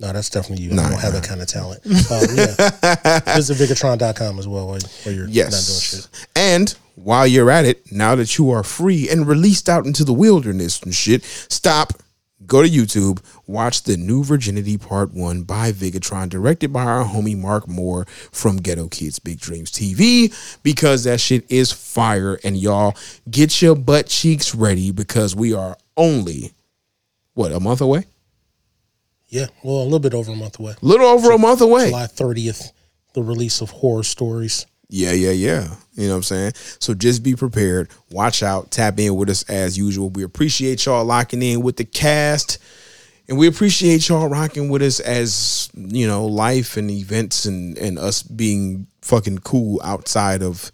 B: No, that's definitely you. I don't have that kind of talent. Um, yeah. Visit Vigatron.com as well while, while you're
A: Yes.
B: shit.
A: And while you're at it, now that you are free and released out into the wilderness and shit, stop, go to YouTube, watch the new Virginity Part 1 by Vigatron, directed by our homie Mark Moore from Ghetto Kids Big Dreams TV, because that shit is fire. And y'all, get your butt cheeks ready because we are only, what, a month away?
B: Yeah, well, a little bit over a month away.
A: A little over a month away.
B: July 30th, the release of Horror Stories.
A: Yeah, yeah, yeah. You know what I'm saying? So just be prepared. Watch out. Tap in with us as usual. We appreciate y'all locking in with the cast. And we appreciate y'all rocking with us as, you know, life and events and, and us being fucking cool outside of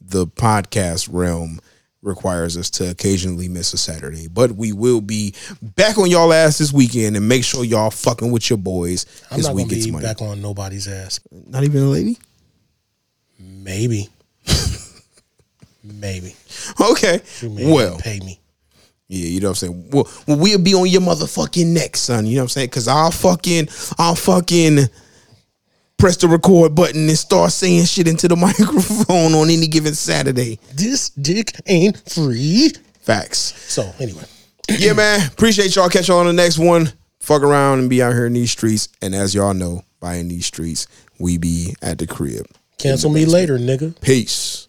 A: the podcast realm requires us to occasionally miss a Saturday. But we will be back on y'all ass this weekend and make sure y'all fucking with your boys
B: I'm
A: this
B: not
A: week
B: gonna be
A: money.
B: back on nobody's ass.
A: Not even a lady?
B: Maybe. Maybe.
A: Okay.
B: You may
A: Well,
B: pay me.
A: Yeah, you know what I'm saying. Well, well, be on your motherfucking neck, son. You know what I'm saying? Because I'll fucking, I'll fucking press the record button and start saying shit into the microphone on any given Saturday.
B: This dick ain't free.
A: Facts.
B: So anyway,
A: Yeah, man. Appreciate y'all. Catch y'all on the next one. Fuck around and be out here in these streets. And as y'all know, by in these streets, we be at the crib.
B: cancel me later, nigga.
A: Peace.